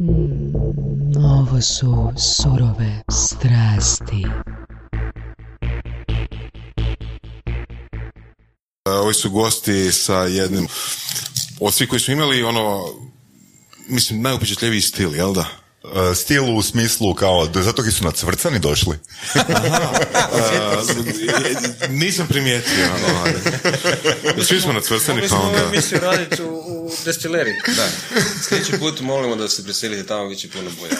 Ovo su surove strasti. Ovi su gosti sa jednim, od svih koji su imali ono, mislim, najupečatljiviji stil, jel da? E, stil u smislu kao, da zato ki su nacvrcani došli. E, nisam primijetio. Ono. Svi smo nacvrcani, Mogli pa ovu onda... emisiju raditi u, u destileriji. Da. Sljedeći put molimo da se preselite tamo, bit će puno bolje.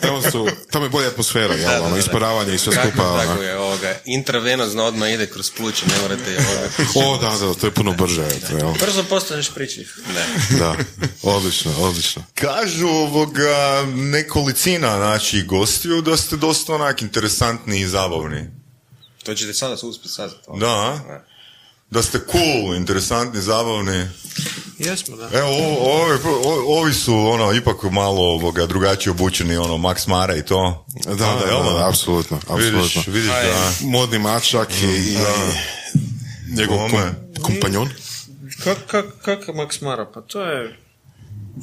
Tamo, su, tamo je bolja atmosfera, jel? Da, da, ono, da. isparavanje i sve Kako, skupa. ono. tako je, ovoga, intravenozno odmah ide kroz pluće, ne morate ovoga. O, da, da, to je puno brže. jel? Brzo postaneš pričljiv. Ne. Da, odlično, odlično. Kažu ovoga nekolicina naših gostiju da ste dosta onak interesantni i zabavni. To ćete sada uspjeti saznati. Da, a? Da ste cool, interesantni, zabavni. Jesmo, da. Evo, o- ovi, o- ovi su ono, ipak malo ovoga, drugačije obučeni, ono, Max Mara i to. Da, da, jel da, da, apsolutno, apsolutno. Vidiš, vidiš da. Modni mačak i, i njegov kom, kompanjon. Kak, kak, kak Max Mara? Pa to je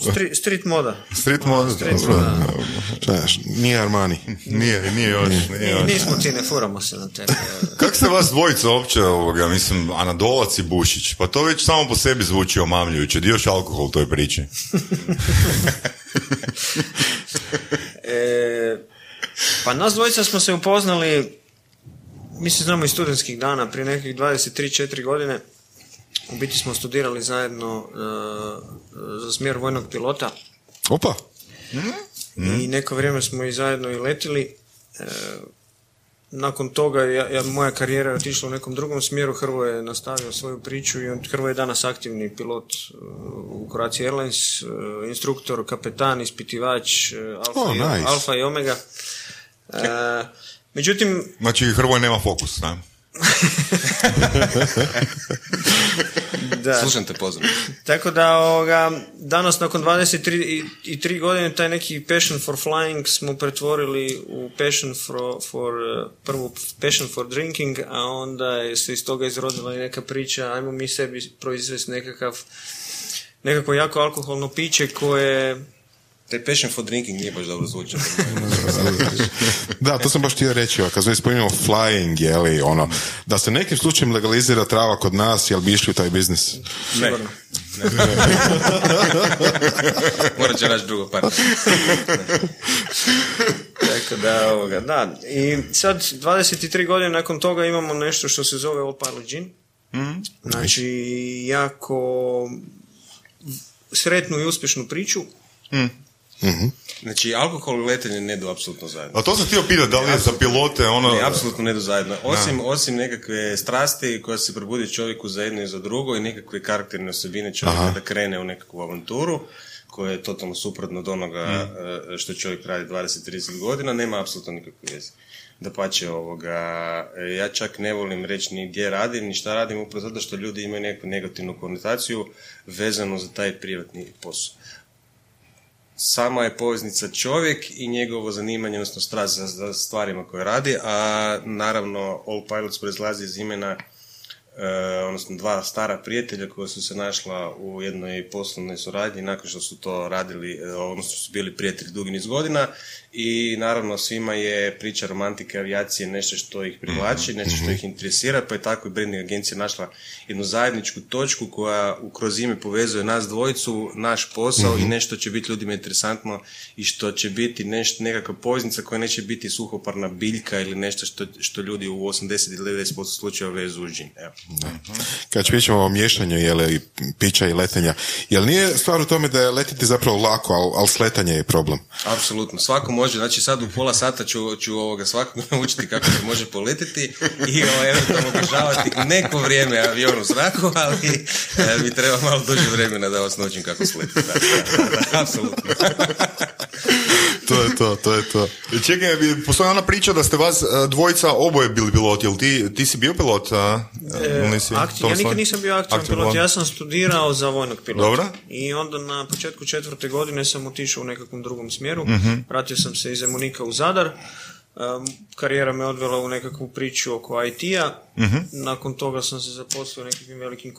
street, street moda. Street model. Street dobro. moda. Znaš, nije Armani. Nije, nije još. Nije I još. nismo ti, ne furamo se na te. Kako ste vas dvojica uopće, ovoga, mislim, Anadolac i Bušić, pa to već samo po sebi zvuči omamljujuće, di još alkohol u toj priči? E, pa nas dvojica smo se upoznali, mi se znamo iz studentskih dana, prije nekih 23-4 godine. U biti smo studirali zajedno e, za smjer vojnog pilota Opa, i neko vrijeme smo i zajedno i letili. E, nakon toga ja, ja, moja karijera je otišla u nekom drugom smjeru, Hrvo je nastavio svoju priču i on, Hrvo je danas aktivni pilot e, u Croatia Airlines, instruktor, kapetan, ispitivač, alfa, Oh, i, nice. alfa i omega. Međutim, Znači, Hrvoj nema fokus, ne? Da, Slušam te pozorno. tako da ovoga, danas nakon 23 i, i tri godine taj neki passion for flying smo pretvorili u passion for, for uh, prvo passion for drinking, a onda je se iz toga izrodila i neka priča, ajmo mi sebi proizvesti nekakav nekako jako alkoholno piće koje Taj passion for drinking nije baš dobro zvučao. da, to sam baš htio reći, kad smo spominjamo flying, je li, ono, da se nekim slučajem legalizira trava kod nas, jel bi išli u taj biznis? sigurno. Morat će naći drugo partnera. Tako da, ovoga, da. I sad, 23 godine nakon toga imamo nešto što se zove Pilot Gin. Znači, jako sretnu i uspješnu priču. Znači, alkohol i letenje ne idu apsolutno zajedno. A to sam htio pitati, da li je za pilote ono... Ne, apsolutno ne idu zajedno. Osim, osim nekakve strasti koja se probudi čovjeku za jedno i za drugo i nekakve karakterne osobine čovjeka da krene u nekakvu avanturu koja je totalno suprotno od onoga e, što čovjek radi 20-30 godina, nema apsolutno nikakve veze. Da pače ovoga, e, ja čak ne volim reći ni gdje radim, ni šta radim, upravo zato što ljudi imaju neku negativnu konotaciju vezanu za taj privatni posao sama je poveznica čovjek i njegovo zanimanje, odnosno strast za, stvarima koje radi, a naravno All Pilots proizlazi iz imena e, odnosno dva stara prijatelja koja su se našla u jednoj poslovnoj suradnji nakon što su to radili, e, odnosno su bili prijatelji dugi niz godina i naravno svima je priča romantike avijacije nešto što ih privlači, nešto što ih interesira, pa je tako i branding agencija našla jednu zajedničku točku koja u- kroz ime povezuje nas dvojicu, naš posao i nešto će biti ljudima interesantno i što će biti nešto, nekakva poveznica koja neće biti suhoparna biljka ili nešto što, što ljudi u 80 ili 90% slučajeva vezu uz džin. Evo. Kad pričamo o miješanju jeli, pića i letenja, jel nije stvar u tome da je letiti zapravo lako, ali al sletanje je problem? Apsolutno, svako može, znači sad u pola sata ću, ću ovoga svakog naučiti kako se može poletiti i ovaj, eventualno održavati neko vrijeme avion u zraku, ali e, mi treba malo duže vremena da vas naučim kako sletiti. Da, da, da, da, apsolutno. To je to, to je to. Čekaj, bi- postoji ona priča da ste vas e, dvojica oboje bili piloti, jel ti, ti si bio pilot? A? Ili nisi? Ja nikad nisam bio aktivan pilot, pilot. ja sam studirao za vojnog pilota. Dobro. I onda na početku četvrte godine sam otišao u nekakvom drugom smjeru. Vratio sam se iz Zemunika u Zadar. Um, karijera me odvela u nekakvu priču oko IT-a. Nakon toga sam se zaposlio u nekakvim velikim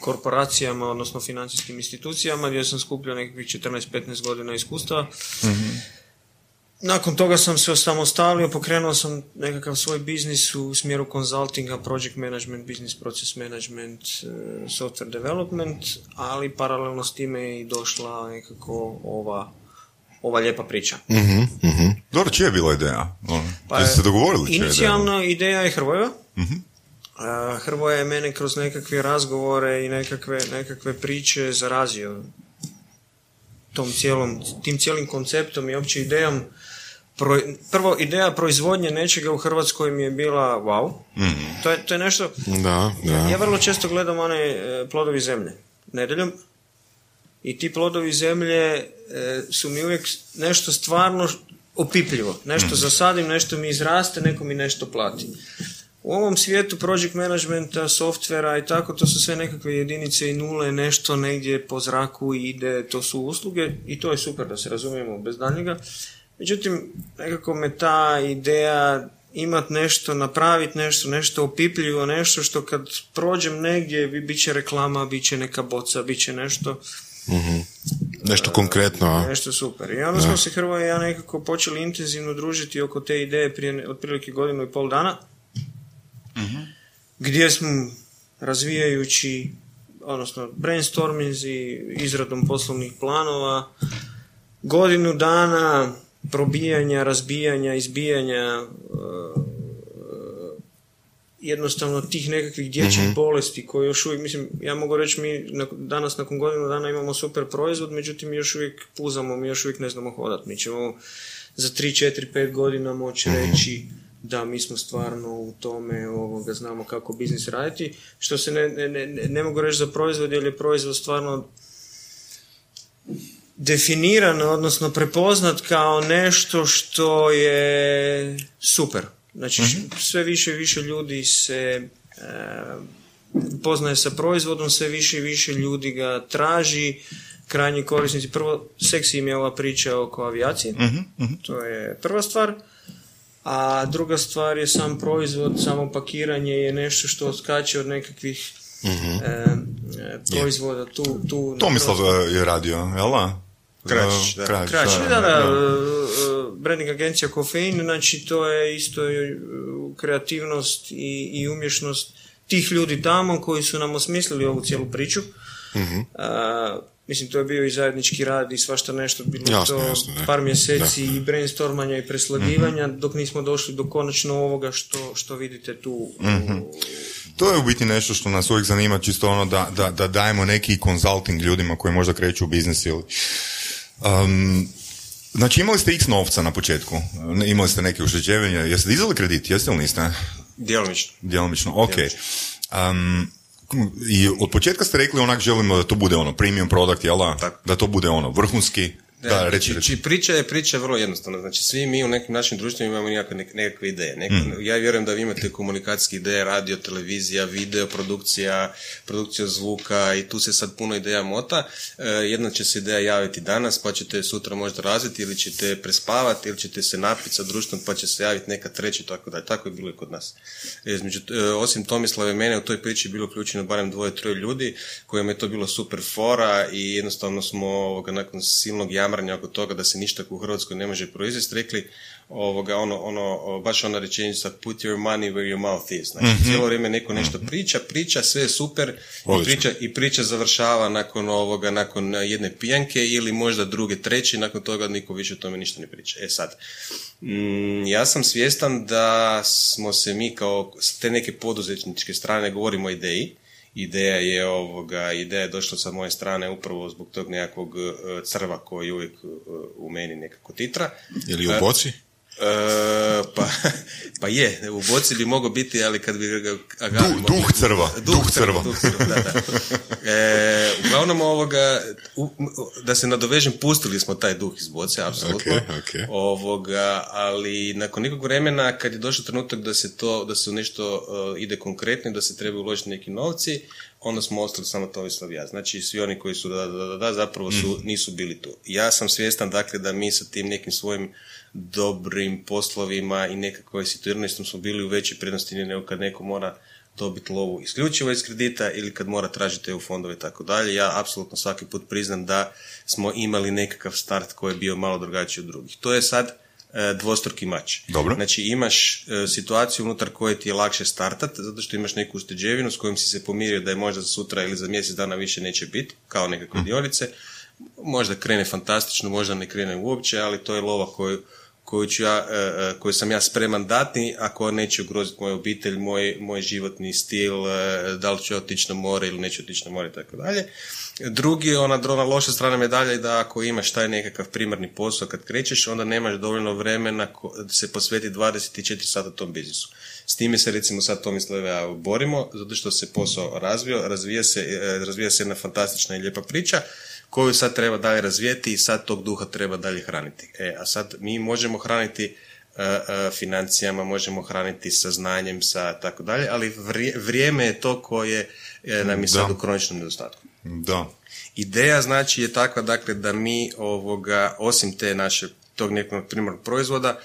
korporacijama, odnosno financijskim institucijama, gdje sam skupljao nekakvih 14-15 godina iskustva. Nakon toga sam se osamostalio, pokrenuo sam nekakav svoj biznis u smjeru consultinga, project management, business process management, eh, software development, ali paralelno s time je i došla nekako ova, ova lijepa priča. Dobro, čija je bila ideja? Ono, Pa, jeste se dogovorili čija je ideja? Inicijalna ideja je Hrvojeva. A, Hrvoje je mene kroz nekakve razgovore i nekakve, nekakve priče zarazio tom cijelom, tim cijelim konceptom i opće idejom. Pro, prvo, ideja proizvodnje nečega u Hrvatskoj mi je bila wow. To, je, to je nešto... Da, da. Ja vrlo često gledam one e, plodovi zemlje nedjeljom i ti plodovi zemlje e, su mi uvijek nešto stvarno opipljivo. Nešto zasadim, nešto mi izraste, neko mi nešto plati. U ovom svijetu project managementa, softvera i tako, to su sve nekakve jedinice i nule, nešto negdje po zraku ide, to su usluge i to je super da se razumijemo bez daljnjega. Međutim, nekako me ta ideja imat nešto, napraviti nešto, nešto opipljivo, nešto što kad prođem negdje, bi- bit će reklama, bit će neka boca, bit će nešto, Nešto konkretno, a? nešto super. I onda smo se Hrvoje i ja nekako počeli intenzivno družiti oko te ideje prije otprilike godinu i pol dana, gdje smo razvijajući odnosno brainstorming i izradom poslovnih planova, godinu dana probijanja, razbijanja, izbijanja uh, jednostavno tih nekakvih dječjih bolesti koje još uvijek, mislim, ja mogu reći mi danas nakon godinu dana imamo super proizvod, međutim mi još uvijek puzamo, mi još uvijek ne znamo hodati. Mi ćemo za 3, 4, 5 godina moći reći da mi smo stvarno u tome ovoga, znamo kako biznis raditi, što se ne, ne, ne, ne mogu reći za proizvod, jer je proizvod stvarno definiran, odnosno prepoznat kao nešto što je super. Znači, š- sve više i više ljudi se e, poznaje sa proizvodom, sve više i više ljudi ga traži, krajnji korisnici. Prvo, seksi im je ova priča oko avijacije, to je prva stvar. A druga stvar je sam proizvod, samo pakiranje je nešto što odskače od nekakvih e, e, proizvoda tu, tu Tomislav e, je radio, jel da? Kračić, da. Da, da, e, e, branding agencija Kofein, znači to je isto e, kreativnost i, i umješnost tih ljudi tamo koji su nam osmislili ovu cijelu priču. A, mislim, to je bio i zajednički rad i svašta nešto, bilo je Jasno, to jasno, da. par mjeseci i brainstormanja i preslagivanja dok nismo došli do konačno ovoga što, što vidite tu. u- To je u biti nešto što nas uvijek zanima, čisto ono da, da, da dajemo neki consulting ljudima koji možda kreću u biznis ili... Um, znači imali ste x novca na početku, imali ste neke ušteđevanje, jeste dizali kredit, jeste ili niste? Djelomično. Djelomično, ok. Um, I od početka ste rekli onak želimo da to bude ono premium product, jel da? Da to bude ono vrhunski. Da, reći, znači, reći. znači, priča je priča vrlo jednostavna. Znači, svi mi u nekim našim društvima imamo nekakve, nek- nekakve ideje. Neko, Mm. Ja vjerujem da vi imate komunikacijske ideje, radio, televizija, video, produkcija, produkcija zvuka i tu se sad puno ideja mota. E, jedna će se ideja javiti danas, pa ćete sutra možda razviti ili ćete prespavati ili ćete se napiti sa društvom pa će se javiti neka treća, tako da tako je bilo i kod nas. Između, e, osim Tomislava i mene u toj priči je bilo uključeno barem dvoje, troje ljudi kojima je to bilo super fora i jednostavno smo ovoga, nakon silnog jamranja oko toga da se ništa u Hrvatskoj ne može proizvesti, rekli ovoga, ono, ono, baš ona rečenica put your money where your mouth is. Znači, cijelo vrijeme neko nešto priča, priča, sve je super i priča, i priča završava nakon ovoga, nakon jedne pijanke ili možda druge, treće, nakon toga niko više o tome ništa ne priča. E sad, mm, ja sam svjestan da smo se mi kao s te neke poduzetničke strane govorimo o ideji, Ideja je ovoga, ideja je došla sa moje strane upravo zbog tog nekakvog e, crva koji uvijek e, u meni nekako titra. Ili u boci? E, pa, pa je, u boci bi mogao biti, ali kad bi ga... ga Duh- duh crva, duh crva. duh crva, da, da. E, uglavnom ovoga, u- da se nadovežem, pustili smo taj duh iz boce, apsolutno. Ok, ok. Ovoga, ali nakon nekog vremena kad je došao trenutak da se to, da se u nešto e, ide konkretno, da se treba uložiti neki novci, onda smo ostali samo Tomislav i ja. Znači svi oni koji su da, da, da, da zapravo su, Mhm. nisu bili tu. Ja sam svjestan dakle da mi sa tim nekim svojim dobrim poslovima i nekakvoj situanosti smo bili u većoj prednosti nego kad neko mora dobiti lovu isključivo iz kredita ili kad mora tražiti EU fondove i tako dalje. Ja apsolutno svaki put priznam da smo imali nekakav start koji je bio malo drugačiji od drugih. To je sad e, dvostruki mač. Dobro. Znači imaš e, situaciju unutar koje ti je lakše startat, zato što imaš neku ušteđevinu s kojom si se pomirio da je možda za sutra ili za mjesec dana više neće biti, kao nekakve dionice. Možda krene fantastično, možda ne krene uopće, ali to je lova koju, koju, ću ja, e, e, koju sam ja spreman dati, ako neće ugroziti moju obitelj, moj, moj životni stil, e, da li ću otići na more ili neću otići na more i tako dalje. Drugi, ona drona loša strana medalja je da ako imaš taj nekakav primarni posao kad krećeš, onda nemaš dovoljno vremena ko- se posveti 24 sata tom biznisu. S time se recimo sad Tomislav ja borimo, zato što se posao razvio, razvija se, razvija se jedna fantastična i lijepa priča, koju sad treba dalje razvijeti i sad tog duha treba dalje hraniti. E, a sad mi možemo hraniti e, e, financijama, možemo hraniti sa znanjem, sa tako dalje, ali vrije- vrijeme je to koje e, nam je sad Da. u kroničnom nedostatku. Da. Ideja znači je takva dakle da mi ovoga osim te naše tog nekog primarnog proizvoda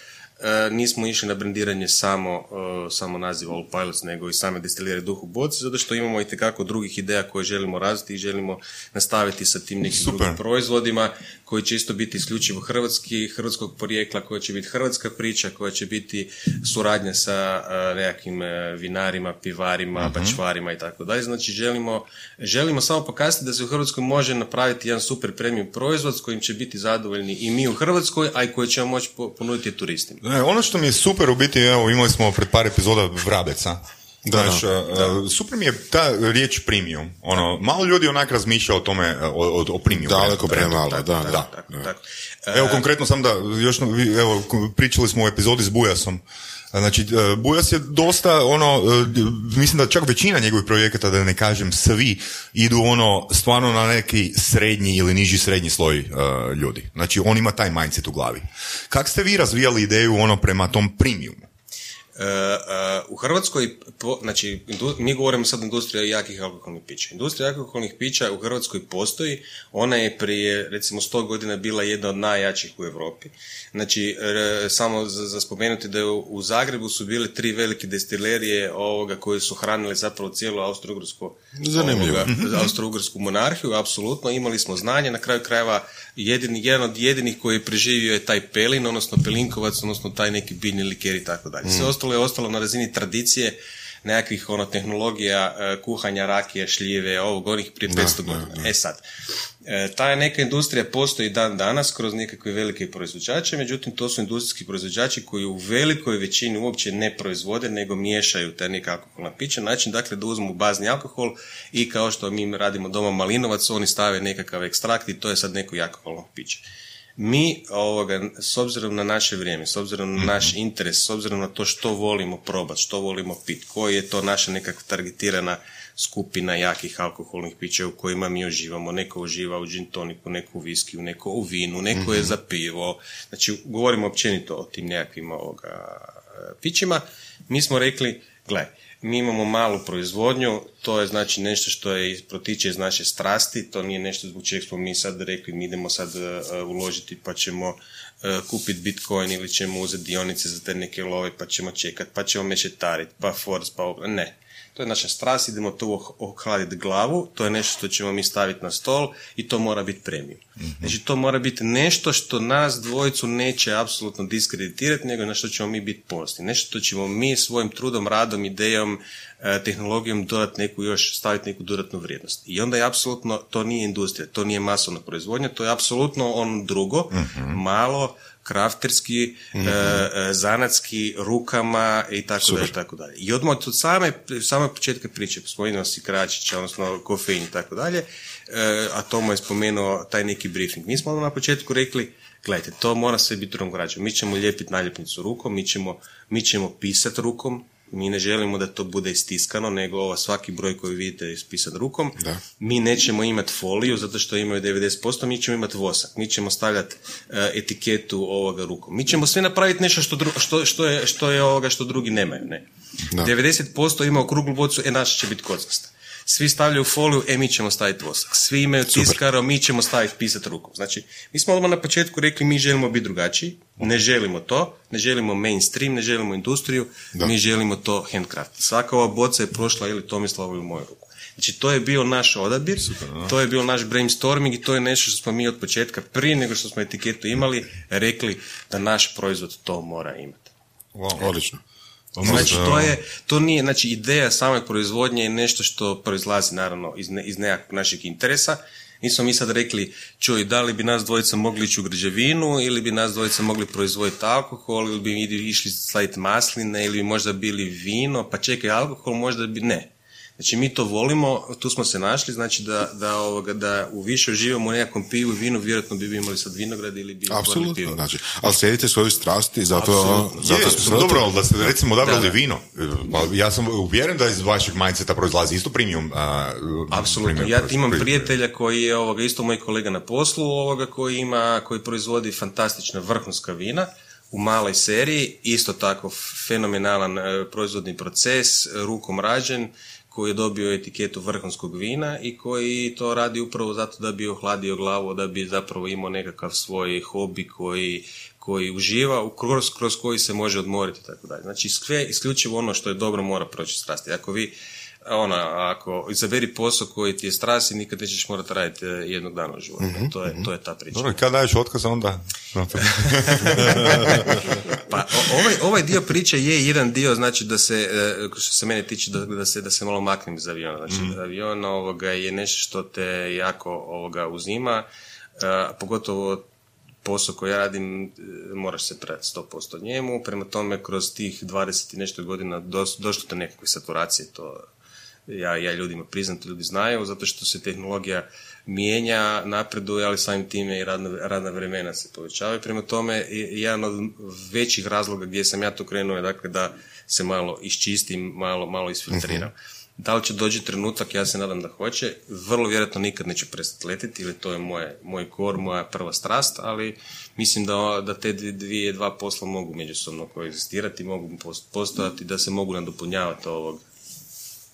nismo išli na brendiranje samo, e, samo naziva All Pilots, nego i same destilirane duh u boci, zato što imamo i tekako drugih ideja koje želimo razviti i želimo nastaviti sa tim nekim Super. drugim proizvodima koji će isto biti isključivo hrvatski, hrvatskog porijekla, koja će biti hrvatska priča, koja će biti suradnja sa e, nekakvim e, vinarima, pivarima, bačvarima i tako dalje. Znači želimo, želimo samo pokazati da se u Hrvatskoj može napraviti jedan super premium proizvod s kojim će biti zadovoljni i mi u Hrvatskoj, a i koji ćemo moći po- ponuditi turistima. Ne, ono što mi je super u biti, evo imali smo pred par epizoda Vrabeca. Da, Znaš, da, e, super mi je ta riječ premium. Ono, malo ljudi onak razmišlja o tome, e, o, o, o premium. Daleko premalo, da, da. da. Tako, tako. Evo konkretno sam da, još, evo, pričali smo u epizodi s Bujasom. Znači, e, Bujas je dosta, ono, e, mislim da čak većina njegovih projekata, da ne kažem svi, idu ono, stvarno na neki srednji ili niži srednji sloj e, ljudi. Znači, on ima taj mindset u glavi. Kak ste vi razvijali ideju ono prema tom premiumu? U Hrvatskoj, po, znači, mi govorimo sad o industriji jakih alkoholnih pića. Industrija jakih alkoholnih pića u Hrvatskoj postoji, ona je prije, recimo, 100 godina bila jedna od najjačih u Europi. Znači, samo za, za spomenuti da je u, u Zagrebu su bile tri velike destilerije ovoga koje su hranile zapravo cijelu austro-ugrsko Zanimljivo. ovoga, austro-ugarsku monarhiju, apsolutno, imali smo znanje, na kraju krajeva jedini, jedan od jedinih koji je preživio je taj pelin, odnosno pelinkovac, odnosno taj neki biljni liker i tako dalje. Sve ostalo je ostalo na razini tradicije, nekakvih ono tehnologija e, kuhanja rakije, šljive, ovog, onih prije 500 godina. E sad, e, ta neka industrija postoji dan danas kroz nekakve velike proizvođače, međutim to su industrijski proizvođači koji u velikoj većini uopće ne proizvode, nego miješaju te neka alkoholna pića. Način dakle da uzmu bazni alkohol i kao što mi radimo doma malinovac, oni stave nekakav ekstrakt i to je sad neko alkoholno piće. Mi, ovoga, s obzirom na naše vrijeme, s obzirom na naš interes, s obzirom na to što volimo probati, što volimo pit, koji je to naša nekakva targetirana skupina jakih alkoholnih pića u kojima mi uživamo. Neko uživa u gin toniku, neko u viskiju, neko u vinu, neko je za pivo. Znači, govorimo općenito o tim nekakvim ovoga, pićima. Mi smo rekli, gle, mi imamo malu proizvodnju, to je znači nešto što je protiče iz naše strasti, to nije nešto zbog čega smo mi sad rekli mi idemo sad e, uložiti pa ćemo e, kupiti bitcoin ili ćemo uzeti dionice za te neke love pa ćemo čekat, pa ćemo mešetariti, pa force, pa ne. To je naša strast, idemo tu oh- ohladiti glavu, to je nešto što ćemo mi staviti na stol i to mora biti premium. Znači to mora biti nešto što nas dvojicu neće apsolutno diskreditirati, nego na što ćemo mi biti ponosni. Nešto što ćemo mi svojim trudom, radom, idejom, e, tehnologijom dodati neku još, staviti neku dodatnu vrijednost. I onda je apsolutno, to nije industrija, to nije masovna proizvodnja, to je apsolutno on drugo, malo, krafterski, e, e, zanatski, rukama i tako dalje, i tako dalje. I odmah od same, same početka priče, spomenuo si Kračića, odnosno kofein i tako dalje, e, a Tomo je spomenuo taj neki briefing. Mi smo na početku rekli, gledajte, to mora sve biti rukom građa. Mi ćemo lijepiti naljepnicu rukom, mi ćemo, mi ćemo pisati rukom, mi ne želimo da to bude istiskano, nego ovo svaki broj koji vidite je ispisan rukom. Da. Mi nećemo imati foliju, zato što imaju 90%, mi ćemo imati vosak. Mi ćemo stavljati e, etiketu ovoga rukom. Mi ćemo sve napraviti nešto što, dru- što, što, je, što je ovoga što drugi nemaju. Ne? Da. 90% ima okruglu bocu, e naša će biti kockasta. Svi stavljaju foliju, e mi ćemo staviti vosak. Svi imaju tiskaro, mi ćemo staviti pisati rukom. Znači, mi smo odmah na početku rekli mi želimo biti drugačiji, ne želimo to, ne želimo mainstream, ne želimo industriju, mi želimo to handcraft. Svaka ova boca je prošla ili Tomislavu ili moju ruku. Znači, to je bio naš odabir, to je bio naš brainstorming i to je nešto što smo mi od početka, prije nego što smo etiketu imali, rekli da naš proizvod to mora imati. Wow. Odlično. Znači, to je, to nije, znači, ideja same proizvodnje je nešto što proizlazi, naravno, iz, ne, iz nekakvog našeg interesa. Nismo mi sad rekli, čuj, da li bi nas dvojica mogli ići u građevinu, ili bi nas dvojica mogli proizvoditi alkohol, ili bi išli sladiti masline, ili bi možda bili vino, pa čekaj, alkohol možda bi, ne. Znači mi to volimo, tu smo se našli, znači da, da, ovoga, da u više živimo u nekakvom pivu i vinu, vjerojatno bi imali sad vinograd ili bi Apsolutno, pivo. znači, ali slijedite svoju strasti, zato, zato je, smo dobro, ali da ste recimo odabrali vino, pa ja sam uvjeren da iz vašeg mindseta proizlazi isto premium. Uh, Apsolutno, ja imam prijatelja koji je ovoga, isto moj kolega na poslu, ovoga, koji ima, koji proizvodi fantastična vrhunska vina, u maloj seriji, isto tako fenomenalan e, proizvodni proces, rukom rađen, koji je dobio etiketu vrhunskog vina i koji to radi upravo zato da bi ohladio glavu, da bi zapravo imao nekakav svoj hobi koji, koji uživa, kroz, kroz koji se može odmoriti i tako dalje. Znači, sve, isključivo ono što je dobro mora proći strasti. Ako vi ona, ako izaberi posao koji ti je strast i nikad nećeš morati raditi e, jednog dana u životu. Mhm, to, je, mhm. to je ta priča. Dobro, kad daješ otkaz onda? pa ovaj, ovaj dio priče je jedan dio, znači da se, e, što se mene tiče, da, da, se, da se malo maknem iz aviona. Znači, mm avion ovoga je nešto što te jako ovoga uzima, a, e, pogotovo posao koji ja radim, moraš se predati 100% njemu, prema tome kroz tih 20 i nešto godina došlo do nekakve saturacije, to ja, ja ljudima priznam, ljudi znaju, zato što se tehnologija mijenja, napreduje, ali samim time i radna, radna vremena se povećavaju. Prema tome, jedan od većih razloga gdje sam ja to krenuo je dakle da se malo iščistim, malo, malo isfiltriram. Mhm. Da li će doći trenutak, ja se nadam da hoće, vrlo vjerojatno nikad neće prestati letiti, ili to je moje, moj kor, moja prva strast, ali mislim da, da te dvije, dva posla mogu međusobno koegzistirati, mogu postojati, da se mogu nadopunjavati ovog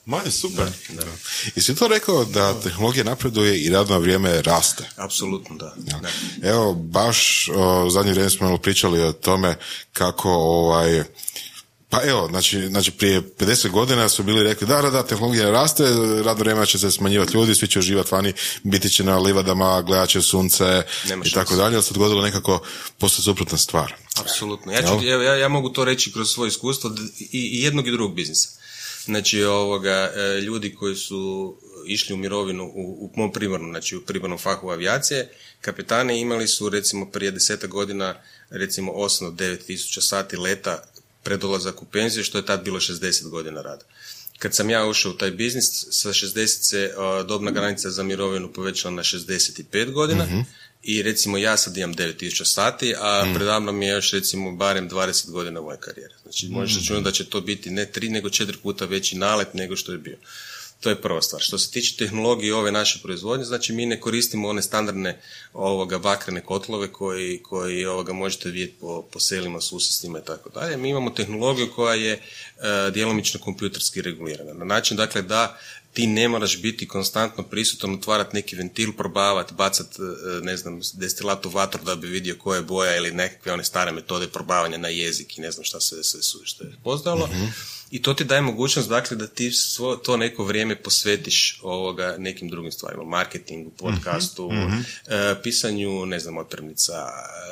Ma je super. Da, da. I si to rekao da tehnologija napreduje i radno vrijeme raste? Apsolutno, da. da. Evo, baš o, zadnje vrijeme smo pričali o tome kako ovaj, pa evo, znači, znači prije 50 godina su bili rekli da, da, da, tehnologija raste, radno vrijeme će se smanjivati ljudi, svi će uživati vani, biti će na livadama, gledat će sunce i tako dalje, ali se dogodilo nekako posle suprotna stvar. Apsolutno. Ja, ću, ja, ja, mogu to reći kroz svoje iskustvo i, i jednog i drugog biznisa. Znači, ovoga, e, ljudi koji su išli u mirovinu u, u mom primarnom, znači u primarnom fahu avijacije, kapetane imali su recimo prije deseta godina recimo 8 do 9 tisuća sati leta predolazak u penziju, što je tad bilo 60 godina rada. Kad sam ja ušao u taj biznis, sa 60 se dobna granica za mirovinu povećala na 65 godina, mm i recimo ja sad imam 9000 sati, a mm. predavno mi je još recimo barem 20 godina moje karijere. Znači možeš računati mm. da će to biti ne tri nego četiri puta veći nalet nego što je bio. To je prva stvar. Što se tiče tehnologije ove naše proizvodnje, znači mi ne koristimo one standardne ovoga bakrene kotlove koji, koji ovoga možete vidjeti po, po selima, susestima i tako dalje. Mi imamo tehnologiju koja je e, djelomično kompjuterski regulirana. Na način dakle da ti ne moraš biti konstantno prisutan, otvarati neki ventil, probavati, bacati, e, ne znam, destilat u vatru da bi vidio koja je boja ili nekakve one stare metode probavanja na jezik i ne znam šta se sve što je pozdalo. Mhm. I to ti daje mogućnost, dakle, da ti svo, to neko vrijeme posvetiš ovoga nekim drugim stvarima, marketingu, podcastu, mm pisanju, ne znam, otpremnica,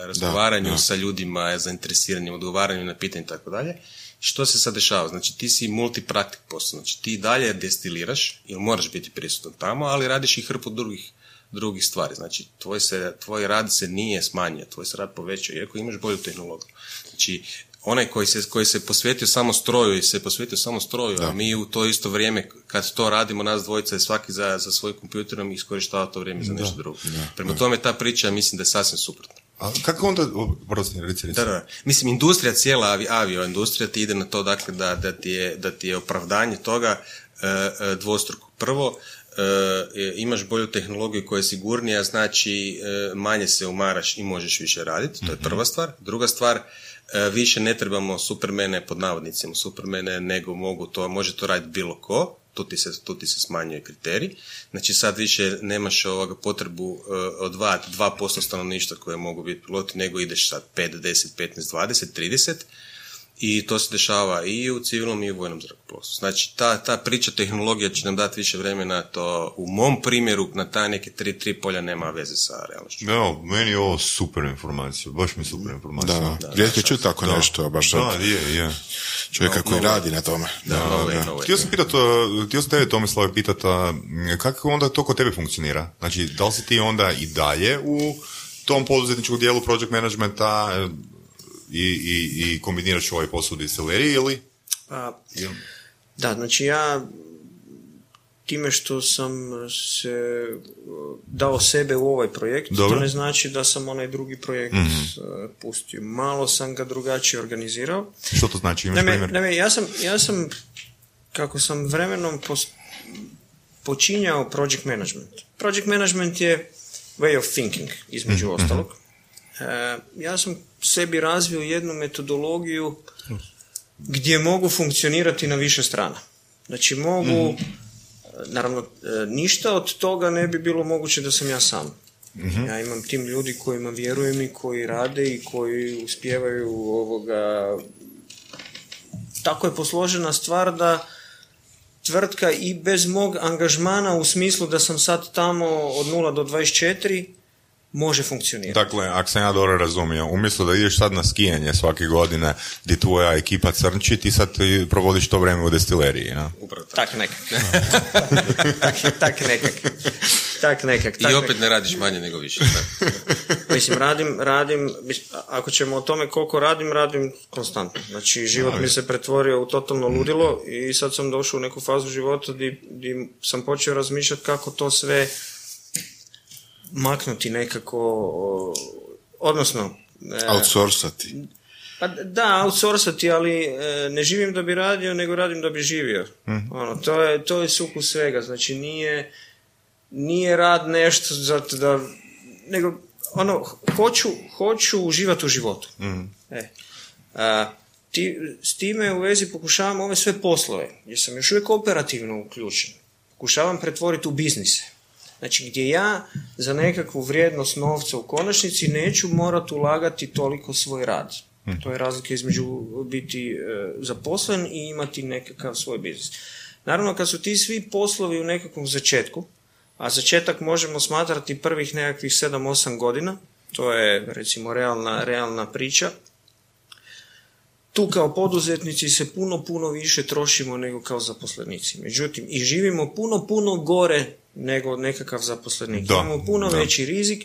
razgovaranju sa ljudima, zainteresiranjem, odgovaranju na pitanje i tako dalje što se sad dešava? Znači ti si multipraktik posao, znači ti dalje destiliraš, ili moraš biti prisutan tamo, ali radiš i hrpu drugih, drugih stvari. Znači tvoj, se, tvoj rad se nije smanjio, tvoj se rad povećao, iako imaš bolju tehnologiju. Znači onaj koji se, koji se posvetio samo stroju i se posvetio samo stroju, a mi u to isto vrijeme kad to radimo, nas dvojica je svaki za, za svoj kompjuterom i iskorištava to vrijeme za nešto drugo. Prema tome ta priča mislim da je sasvim suprotna. A kako onda, prosti, reci, Da, da. Mislim, industrija, cijela avi, avio industrija ti ide na to, dakle, da, da, ti, je, da ti je opravdanje toga e, e, dvostruko. Prvo, e, imaš bolju tehnologiju koja je sigurnija, znači manje se umaraš i možeš više raditi, to je mhm. prva stvar. Druga stvar, više ne trebamo supermene pod navodnicima supermene, nego mogu to, može to raditi bilo ko tu ti se, tu ti se smanjuje kriterij. Znači sad više nemaš ovoga potrebu uh, odvajati 2% stanovništva koje mogu biti piloti, nego ideš sad 5, 10, 15, 20, 30 i to se dešava i u civilnom i u vojnom zrakoplovstvu. Znači, ta, ta priča tehnologija će nam dati više vremena, to u mom primjeru na taj neke tri, tri polja nema veze sa realnošću. Evo, meni je ovo super informacija, baš mi super informacija. Da, da. Rijetko čuti tako nešto, baš od Da, je, je. čovjeka koji radi na tome. Da, no no way. Htio sam pitat, htio sam tebe Tomislave pitat, kako onda to kod tebe funkcionira? Znači, da li si ti onda i dalje u tom poduzetničkom dijelu project managementa uh, i, i, i kombiniraš ovaj posao u distileriji ili? Pa, da, znači ja time što sam se uh, dao sebe u ovaj projekt, Dobro. to ne znači da sam onaj drugi projekt uh, pustio. Malo sam ga drugačije organizirao. Što to znači? Imaš primjer? naime, ja sam, ja sam, kako sam vremenom pos, počinjao project management. Project management je way of thinking, između ostalog. E, ja sam sebi razvio jednu metodologiju gdje mogu funkcionirati na više strana. Znači mogu, naravno, e, ništa od toga ne bi bilo moguće da sam ja sam. Ja imam tim ljudi kojima vjerujem i koji rade i koji uspijevaju ovoga tako je posložena stvar da tvrtka i bez mog angažmana u smislu da sam sad tamo od 0 do 24 može funkcionirati. Dakle, ako sam ja dobro razumio, umjesto da ideš sad na skijanje svake godine gdje tvoja ekipa crnči, ti sad provodiš to vrijeme u destileriji, ja? Upravo tako. Tak nekak. tak, tak nekak. Tak nekak. tak I opet nekak. ne radiš manje nego više. Da. Mislim, radim, radim, ako ćemo o tome koliko radim, radim konstantno. Znači, život mi se pretvorio u totalno ludilo i sad sam došao u neku fazu života di, di sam počeo razmišljati kako to sve maknuti nekako, odnosno... e, Outsourcati. Pa da, outsourcati, ali e, ne živim da bi radio, nego radim da bi živio. Ono, to, je, to je sukus svega, znači nije, nije rad nešto zato da, nego ono, hoću, hoću uživati u životu. E. A, ti, s time u vezi pokušavam ove sve poslove, jer sam još uvijek operativno uključen. Pokušavam pretvoriti u biznise. Znači gdje ja za nekakvu vrijednost novca u konačnici neću morati ulagati toliko svoj rad. To je razlika između biti e, zaposlen i imati nekakav svoj biznis. Naravno, kad su ti svi poslovi u nekakvom začetku, a začetak možemo smatrati prvih nekakvih 7-8 godina, to je recimo realna, realna priča, tu kao poduzetnici se puno, puno više trošimo nego kao zaposlenici. Međutim, i živimo puno, puno gore nego nekakav zaposlenik. Da, Imamo puno da. veći rizik,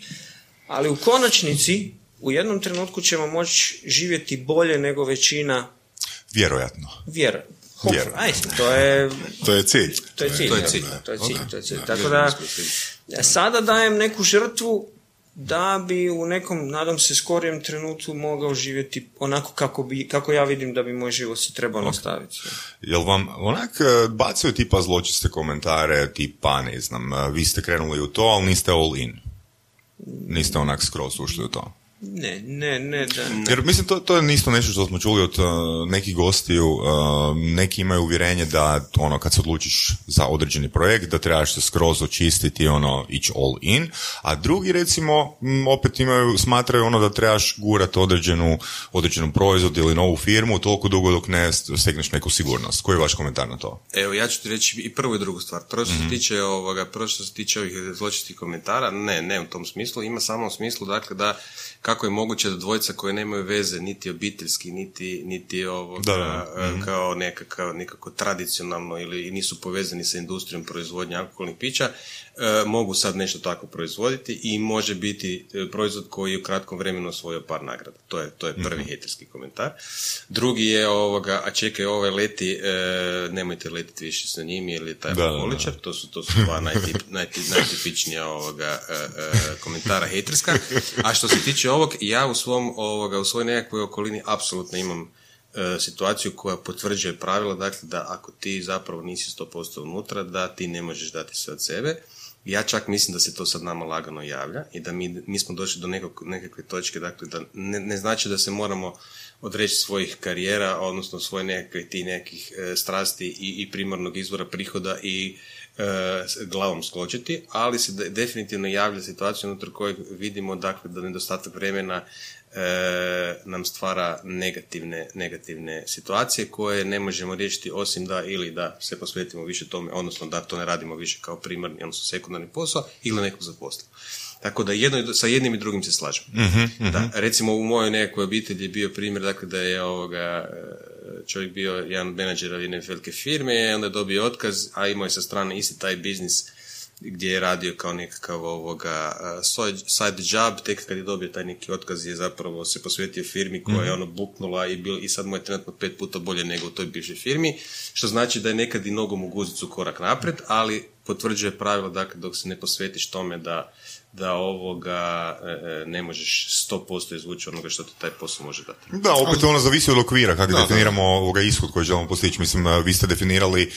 ali u konačnici u jednom trenutku ćemo moći živjeti bolje nego većina Vjerojatno. Vjerojatno. Ajde, to je To je cilj. to je cilj. to je cilj. To je. Tako da, ja sada dajem neku žrtvu da bi u nekom, nadam se, skorijem trenutku mogao živjeti onako kako, bi, kako ja vidim da bi moj život se trebao nastaviti. Jel vam onak e, bacaju tipa zločiste komentare, tipa, ne znam, e, vi ste krenuli u to, ali niste all in? Niste onak skroz ušli u to? Ne, ne, ne, da. Jer mislim, to, to je isto nešto što smo čuli od uh, nekih gostiju, uh, neki imaju uvjerenje da ono, kad se odlučiš za određeni projekt, da trebaš se skroz očistiti, ono, ići all in, a drugi recimo, m, opet imaju, smatraju ono da trebaš gurat određenu, određenu proizvod ili novu firmu toliko dugo dok ne stegneš neku sigurnost. Koji je vaš komentar na to? Evo, ja ću ti reći i prvu i drugu stvar. Prvo što se tiče ovoga, prvo što se tiče ovih zločitih komentara, ne, ne u tom smislu, ima samo u smislu, dakle, da kako je moguće da dvojica koje nemaju veze niti obiteljski, niti, niti ovoga, Da, da, e, kao nekakav, nekako tradicionalno ili nisu povezani sa industrijom proizvodnje alkoholnih pića, mogu sad nešto tako proizvoditi i može biti e, proizvod koji je u kratkom vremenu osvojio par nagrada. To je, to je prvi hejterski komentar. Drugi je ovoga, a čekaj, ovaj leti, e, nemojte letiti više sa njim ili je taj alkoholičar. To su, to su dva najtip, najti- najtipičnija ovoga, e, e, komentara hejterska. A što se tiče ovog, ja u svom, ovoga, u svojoj nekakvoj okolini apsolutno imam e, situaciju koja potvrđuje pravila, dakle da ako ti zapravo nisi 100% unutra, da ti ne možeš dati sve od sebe Ja čak mislim da se to sad nama lagano javlja i da mi, mi smo došli do nekog, nekakve točke, dakle da ne, ne znači da se moramo odreći svojih karijera, odnosno svoje nekakve ti nekih e, strasti i, i primarnog izvora prihoda i e, glavom skočiti, ali se definitivno javlja situacija unutar kojeg vidimo dakle da nedostatak vremena nam stvara negativne, negativne situacije koje ne možemo riješiti osim da ili da se posvetimo više tome, odnosno da to ne radimo više kao primarni, odnosno sekundarni posao ili nekog zaposlimo. Tako da jedno, sa jednim i drugim se slažem. uh Da, recimo u mojoj nekoj obitelji je bio primjer dakle, da je ovoga, čovjek bio jedan menadžer jedne velike firme, onda je dobio otkaz, a imao je sa strane isti taj biznis gdje je radio kao nekakav ovoga side job, tek kad je dobio taj neki otkaz je zapravo se posvetio firmi koja je mhm. ono buknula i, bil, i sad mu je trenutno pet puta bolje nego u toj bivšoj firmi, što znači da je nekad i nogom u guzicu korak napred, ali potvrđuje pravilo dakle dok se ne posvetiš tome da da ovoga e, e, ne možeš 100% izvući onoga što ti taj posao može dati. Da, opet ono zavisi od okvira kako definiramo da. ovoga ishod koji želimo postići. Mislim, e, vi ste definirali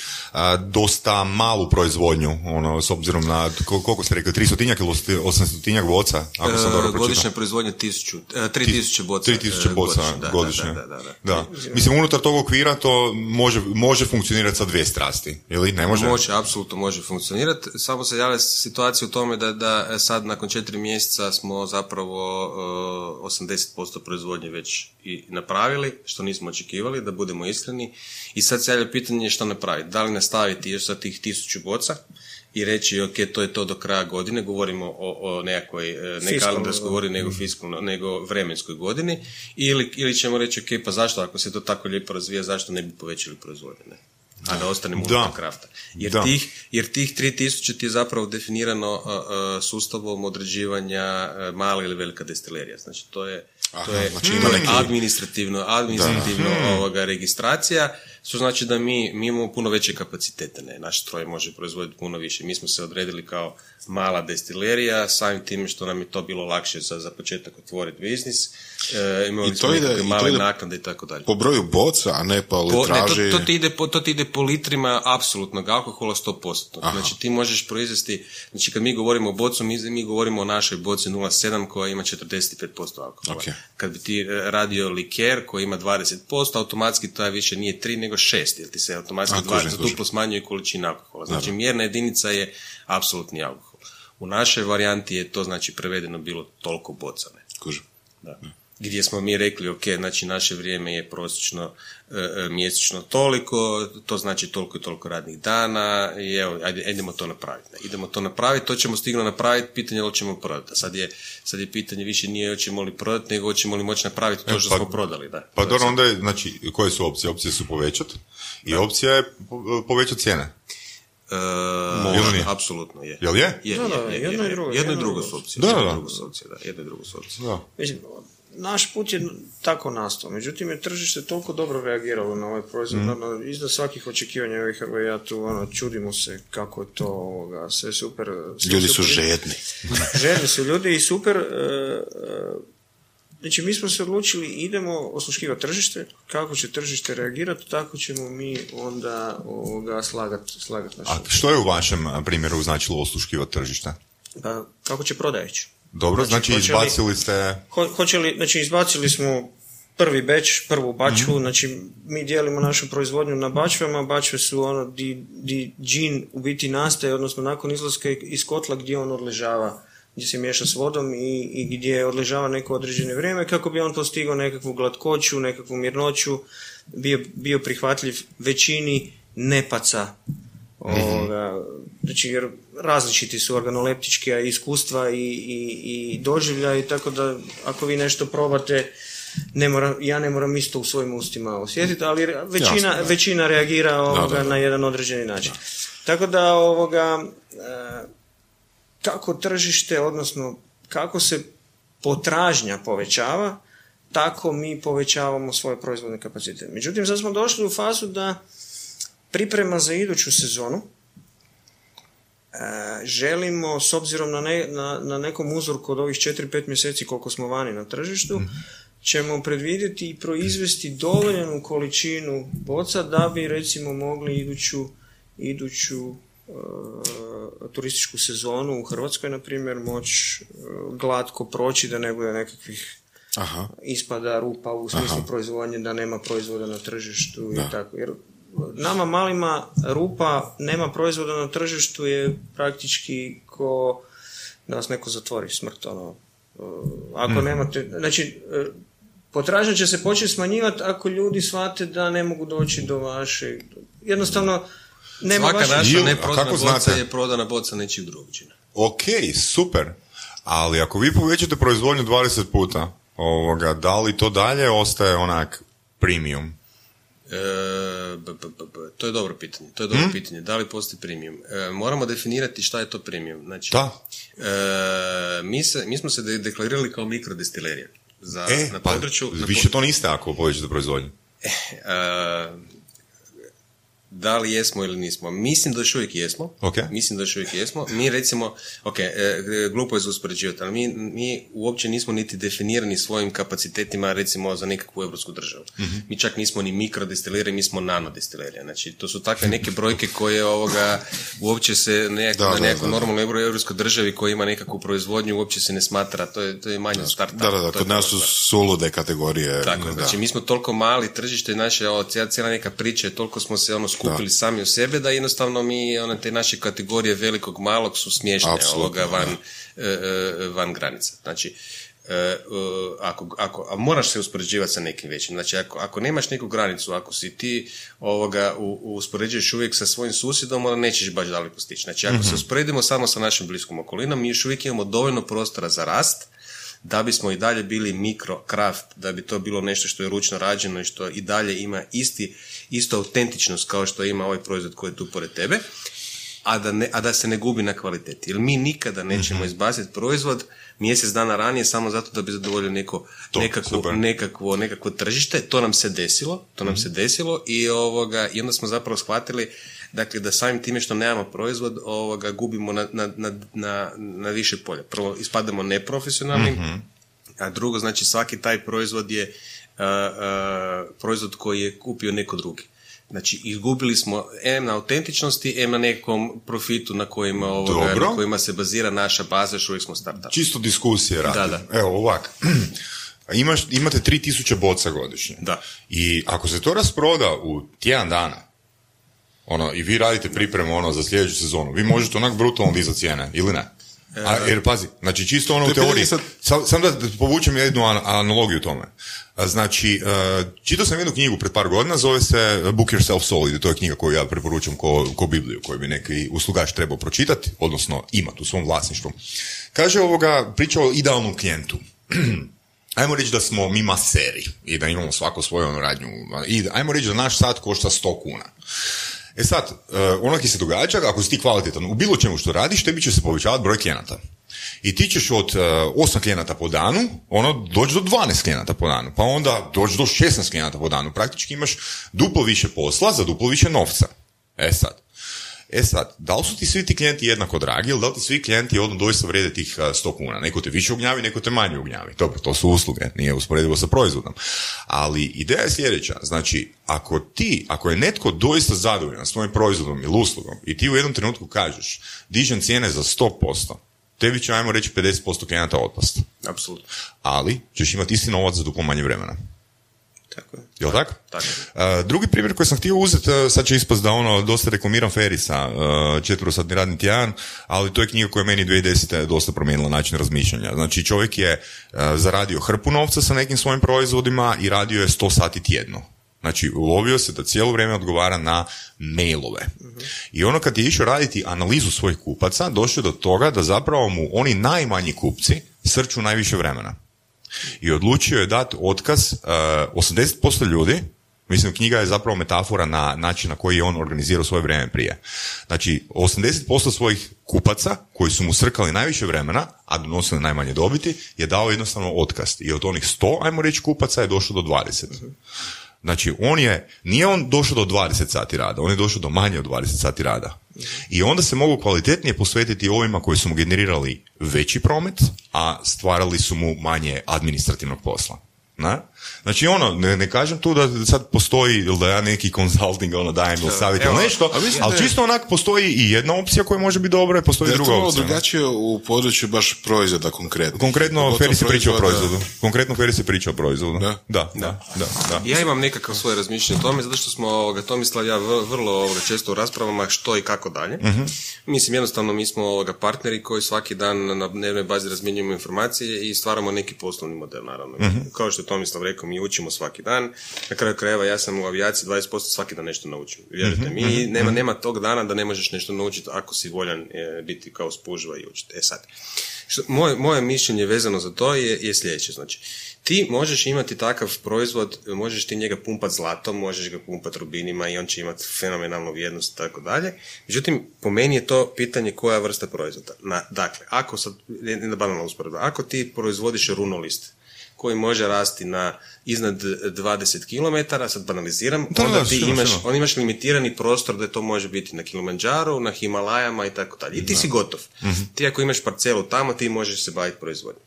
dosta malu proizvodnju, ono, s obzirom na, koliko ste rekli, 300 ili 800 boca? Ako sam dobro Godišnja proizvodnja 1000, 3000 boca. 3000 boca godišnje. Da, da, da, Mislim, unutar tog okvira to može, može funkcionirati sa dve strasti, ili ne može? Može, apsolutno može funkcionirati. Samo se javlja situacija u tome da, da sad nakon četiri mjeseca smo zapravo uh, 80% proizvodnje već i napravili, što nismo očekivali, da budemo iskreni. I sad se javlja pitanje što napraviti. Da li nastaviti još sa tih tisuću boca i reći ok, to je to do kraja godine, govorimo o, o nekakvoj, e, ne kalendarskoj godini, nego fiskalno, nego vremenskoj godini, ili, ili ćemo reći ok, pa zašto ako se to tako lijepo razvija, zašto ne bi povećali proizvodnje? A da ostanemo unutar krafta. Jer, da. tih, jer tih 3000 ti je zapravo definirano uh, sustavom određivanja uh, mala ili velika destilerija. Znači to je, Aha, to je znači administrativno, administrativno ovoga registracija, što znači da mi, mi imamo puno veće kapacitete. Ne? Naš stroj može proizvoditi puno više. Mi smo se odredili kao mala destilerija, samim time što nam je to bilo lakše za, za početak otvoriti biznis. E, I to ide, male naknade i tako dalje. Po broju boca, a ne po litraži? Ne, to, to, ti ide po, to ti ide po litrima apsolutnog alkohola 100%. Aha. Znači ti možeš proizvesti, znači kad mi govorimo o bocu, mi, mi govorimo o našoj boci 0,7 koja ima 45% alkohola. Okay. Kad bi ti e, radio liker koji ima 20%, automatski to više nije 3 nego 6, jer ti se automatski a, 20 duplo smanjuje količina alkohola. Znači mjerna jedinica je apsolutni alkohol. U našoj varijanti je to znači prevedeno bilo toliko bocane. Kužim. Da. Gdje smo mi rekli, ok, znači naše vrijeme je prosječno e, e, mjesečno toliko, to znači toliko i toliko radnih dana i evo, ajde, idemo to napraviti. Idemo to napraviti, to ćemo stigno napraviti, pitanje je li ćemo prodati. Sad je, sad je pitanje više nije hoćemo li prodati, nego hoćemo li moći napraviti to e, što pa, smo prodali. Da. Pa dobro, onda je, znači, koje su opcije? Opcije su povećati i opcija je povećati cijene. Uh, apsolutno je. Jel je? Je, je, jedno i drugo. Jedno i drugo su opcije. Da, da, da. Jedno i drugo su opcije. Da. Naš put je tako nastao. Međutim, je tržište toliko dobro reagiralo na ovaj proizvod, mm. ono, iznad svakih očekivanja ovih ja tu ono, čudimo se kako je to ovoga, sve super. Sve ljudi su žedni. žedni su ljudi i super. Uh, uh, Znači, mi smo se odlučili, idemo osluškivati tržište, kako će tržište reagirati, tako ćemo mi onda ovoga slagati slagat naš. A što je u vašem primjeru značilo osluškivati tržište? Pa, kako će prodajući. Dobro, znači, znači izbacili ste... Ho, hoće li, znači izbacili smo prvi beč, prvu bačvu, mm-hmm. znači mi dijelimo našu proizvodnju na bačvama, bačve su ono di, di džin u biti nastaje, odnosno nakon izlaska iz kotla gdje on odležava gdje se miješa s vodom i, i gdje odležava neko određeno vrijeme kako bi on postigao nekakvu glatkoću, nekakvu mirnoću, bio, bio prihvatljiv većini nepaca. Ovoga, znači, jer različiti su organoleptički iskustva i, i, i doživlja i tako da ako vi nešto probate, ne mora, ja ne moram isto u svojim ustima osjetiti, ali većina, većina reagira ovoga, na jedan određeni način. Tako da ovoga, e, kako tržište, odnosno kako se potražnja povećava, tako mi povećavamo svoje proizvodne kapacitete. Međutim, sad smo došli u fazu da priprema za iduću sezonu želimo, s obzirom na, ne, na, na nekom uzorku od ovih 4-5 mjeseci koliko smo vani na tržištu, mhm. ćemo predvidjeti i proizvesti dovoljenu količinu boca da bi recimo mogli iduću, iduću turističku sezonu u Hrvatskoj, na primjer, moći glatko proći da ne bude nekakvih Aha. ispada rupa u smislu proizvodnje, da nema proizvoda na tržištu i tako. Jer nama malima rupa nema proizvoda na tržištu je praktički ko da vas neko zatvori smrt ono. Uh, Ako Mhm. nemate, znači uh, potražnja će se početi smanjivati ako ljudi shvate da ne mogu doći do vašeg jednostavno nema Svaka vaše- naša neprodana boca znate? je prodana boca nečijeg drugog čina. Ok, super. Ali ako vi povećate proizvodnju 20 puta, ovoga, da li to dalje ostaje onak premium? E, b- b- b- b- to je dobro pitanje. To je dobro Hm? pitanje. Da li postoji premium? E, moramo definirati šta je to premium. Znači, Da. e, mi, se, mi smo se de- deklarirali kao mikrodestilerija. Za, E, na pa području... na više to niste ako povećate proizvodnju. E, da li jesmo ili nismo? Mislim da još uvijek jesmo. Ok. Mislim da još uvijek jesmo. Mi recimo, ok, e, glupo je za uspoređivati, ali mi, mi uopće nismo niti definirani svojim kapacitetima recimo za nekakvu evropsku državu. Mhm. Mi čak nismo ni mikrodestilerija, mi smo nanodestilerija. Znači, to su takve neke brojke koje ovoga uopće se nekak, Da, da, da. normalnoj evropskoj državi koja ima nekakvu proizvodnju uopće se ne smatra, to je, to je manje startup. Da, da, da, kod nas su sulude kategorije. Tako, da. znači mi smo toliko mali tržište, naše, o, cijela, cijela neka priča, je, toliko smo se ono skupili sami u sebe da jednostavno mi, one te naše kategorije velikog, malog su smiješne ovoga van, e, e, van granica. Znači, e, ako, ako, a moraš se uspoređivati sa nekim većim. Znači, ako, ako nemaš neku granicu, ako si ti ovoga, u, u- uspoređuješ uvijek sa svojim susjedom, onda nećeš baš daleko stići. Znači, ako se usporedimo samo sa našim bliskom okolinom, mi još uvijek imamo dovoljno prostora za rast, da bismo i dalje bili mikro kraft, da bi to bilo nešto što je ručno rađeno i što i dalje ima isti, isto autentičnost kao što ima ovaj proizvod koji je tu pored tebe, a da, ne, a da se ne gubi na kvaliteti. Jer mi nikada nećemo izbaciti proizvod mjesec dana ranije samo zato da bi zadovoljio neko, To, nekakvo, nekakvo, nekakvo tržište. To nam se desilo, to nam se desilo i, ovoga, i onda smo zapravo shvatili dakle, da samim time što nemamo proizvod ovoga, gubimo na, na, na, na, na više polja. Prvo, ispadamo neprofesionalni, a drugo, znači svaki taj proizvod je proizvod koji je kupio neko drugi. Znači, izgubili smo M na autentičnosti, M na nekom profitu na kojima, ovoga, na kojima se bazira naša baza, još uvijek smo startup. Čisto diskusije radim. Da, da. Evo, ovak. Imaš, imate 3000 boca godišnje. Da. I ako se to rasproda u tjedan dana, ono, i vi radite pripremu ono za sljedeću sezonu, vi možete onak brutalno dizati cijene, ili ne? A, jer pazi, znači čisto ono u teoriji, sad- sam, sam da povučem jednu an- analogiju tome. Znači, uh, čitao sam jednu knjigu pred par godina, zove se Book Yourself Solid, to je knjiga koju ja preporučam ko, ko Bibliju, koju bi neki uslugač trebao pročitati, odnosno imati u svom vlasništvu. Kaže ovoga, priča o idealnom klijentu. Ajmo reći da smo mi maseri i da imamo svako svoju onu radnju. I ajmo reći da naš sat košta 100 kuna. E sad, uh, ono ki se događa, ako si ti kvalitetan u bilo čemu što radiš, tebi će se povećavati broj klijenata. I ti ćeš od uh, 8 klijenata po danu, ono, doći do 12 klijenata po danu, pa onda doći do 16 klijenata po danu. Praktički imaš duplo više posla za duplo više novca. E sad, E sad, da li su ti svi ti klijenti jednako dragi ili da li ti svi klijenti ono doista vrede tih a, 100 kuna? Neko te više ugnjavi, neko te manje ugnjavi. Dobro, to su usluge, nije usporedivo sa proizvodom. Ali ideja je sljedeća, znači, ako ti, ako je netko doista zadovoljan svojim proizvodom ili uslugom i ti u jednom trenutku kažeš, dižem cijene za 100%, tebi će, ajmo reći, 50% klijenata otpast. Apsolutno. Ali ćeš imati isti novac za duplo manje vremena. Tako je. Jel tako? Tako Uh, drugi primjer koji sam htio uzeti, uh, sad će ispast da ono, dosta reklamiram Ferisa, uh, četvrosatni radni tjedan, ali to je knjiga koja je meni 2010. dosta promijenila način razmišljanja. Znači čovjek je uh, zaradio hrpu novca sa nekim svojim proizvodima i radio je 100 sati tjedno. Znači, ulovio se da cijelo vrijeme odgovara na mailove. I ono kad je išao raditi analizu svojih kupaca, došao je do toga da zapravo mu oni najmanji kupci srču najviše vremena i odlučio je dati otkaz uh, 80% ljudi, mislim knjiga je zapravo metafora na način na koji je on organizirao svoje vrijeme prije. Znači 80% svojih kupaca koji su mu srkali najviše vremena, a donosili najmanje dobiti, je dao jednostavno otkaz. I od onih 100, ajmo reći, kupaca je došlo do 20. Znači, on je, nije on došao do 20 sati rada, on je došao do manje od 20 sati rada. I onda se mogu kvalitetnije posvetiti ovima koji su mu generirali veći promet, a stvarali su mu manje administrativnog posla. Na? Znači ono, ne, ne kažem tu da sad postoji ili da ja neki konsulting ono dajem ili savjet ili nešto, a mislim ali je- čisto onak postoji i jedna opcija koja može biti dobra i postoji Da je druga to opcija. ne? drugačije u području baš proizvoda konkretno. Konkretno Feri se priča o proizvodu. Konkretno Feri se priča o proizvodu. Da? Da, da, da. da. Ja imam nekakav svoje razmišljanje o tome, zato što smo ovoga, Tomislav ja vrlo ovoga, često u raspravama što i kako dalje. Mhm. Mislim, jednostavno mi smo ovoga, partneri koji svaki dan na dnevnoj bazi razmjenjujemo informacije i stvaramo neki poslovni model, naravno. Mhm. Kao što je Tomislav rekao, mi učimo svaki dan. Na kraju krajeva ja sam u avijaciji 20% svaki dan nešto naučim. Vjerujte Mhm, mi, i nema, nema tog dana da ne možeš nešto naučiti ako si voljan e, biti kao spužva i učiti. E sad, što, moje, moje mišljenje vezano za to je, je sljedeće. Znači, ti možeš imati takav proizvod, možeš ti njega pumpat zlatom, možeš ga pumpat rubinima i on će imati fenomenalnu vrijednost i tako dalje. Međutim, po meni je to pitanje koja vrsta proizvoda. Na, dakle, ako sad, jedna banalna usporedba, ako ti proizvodiš runolist, koji može rasti na iznad 20 km, sad banaliziram, Da, onda da, ti imaš, onda imaš limitirani prostor da to može biti na Kilimanđaru, na Himalajama i tako dalje. I ti si gotov. Ti ako imaš parcelu tamo, ti možeš se baviti proizvodnjom.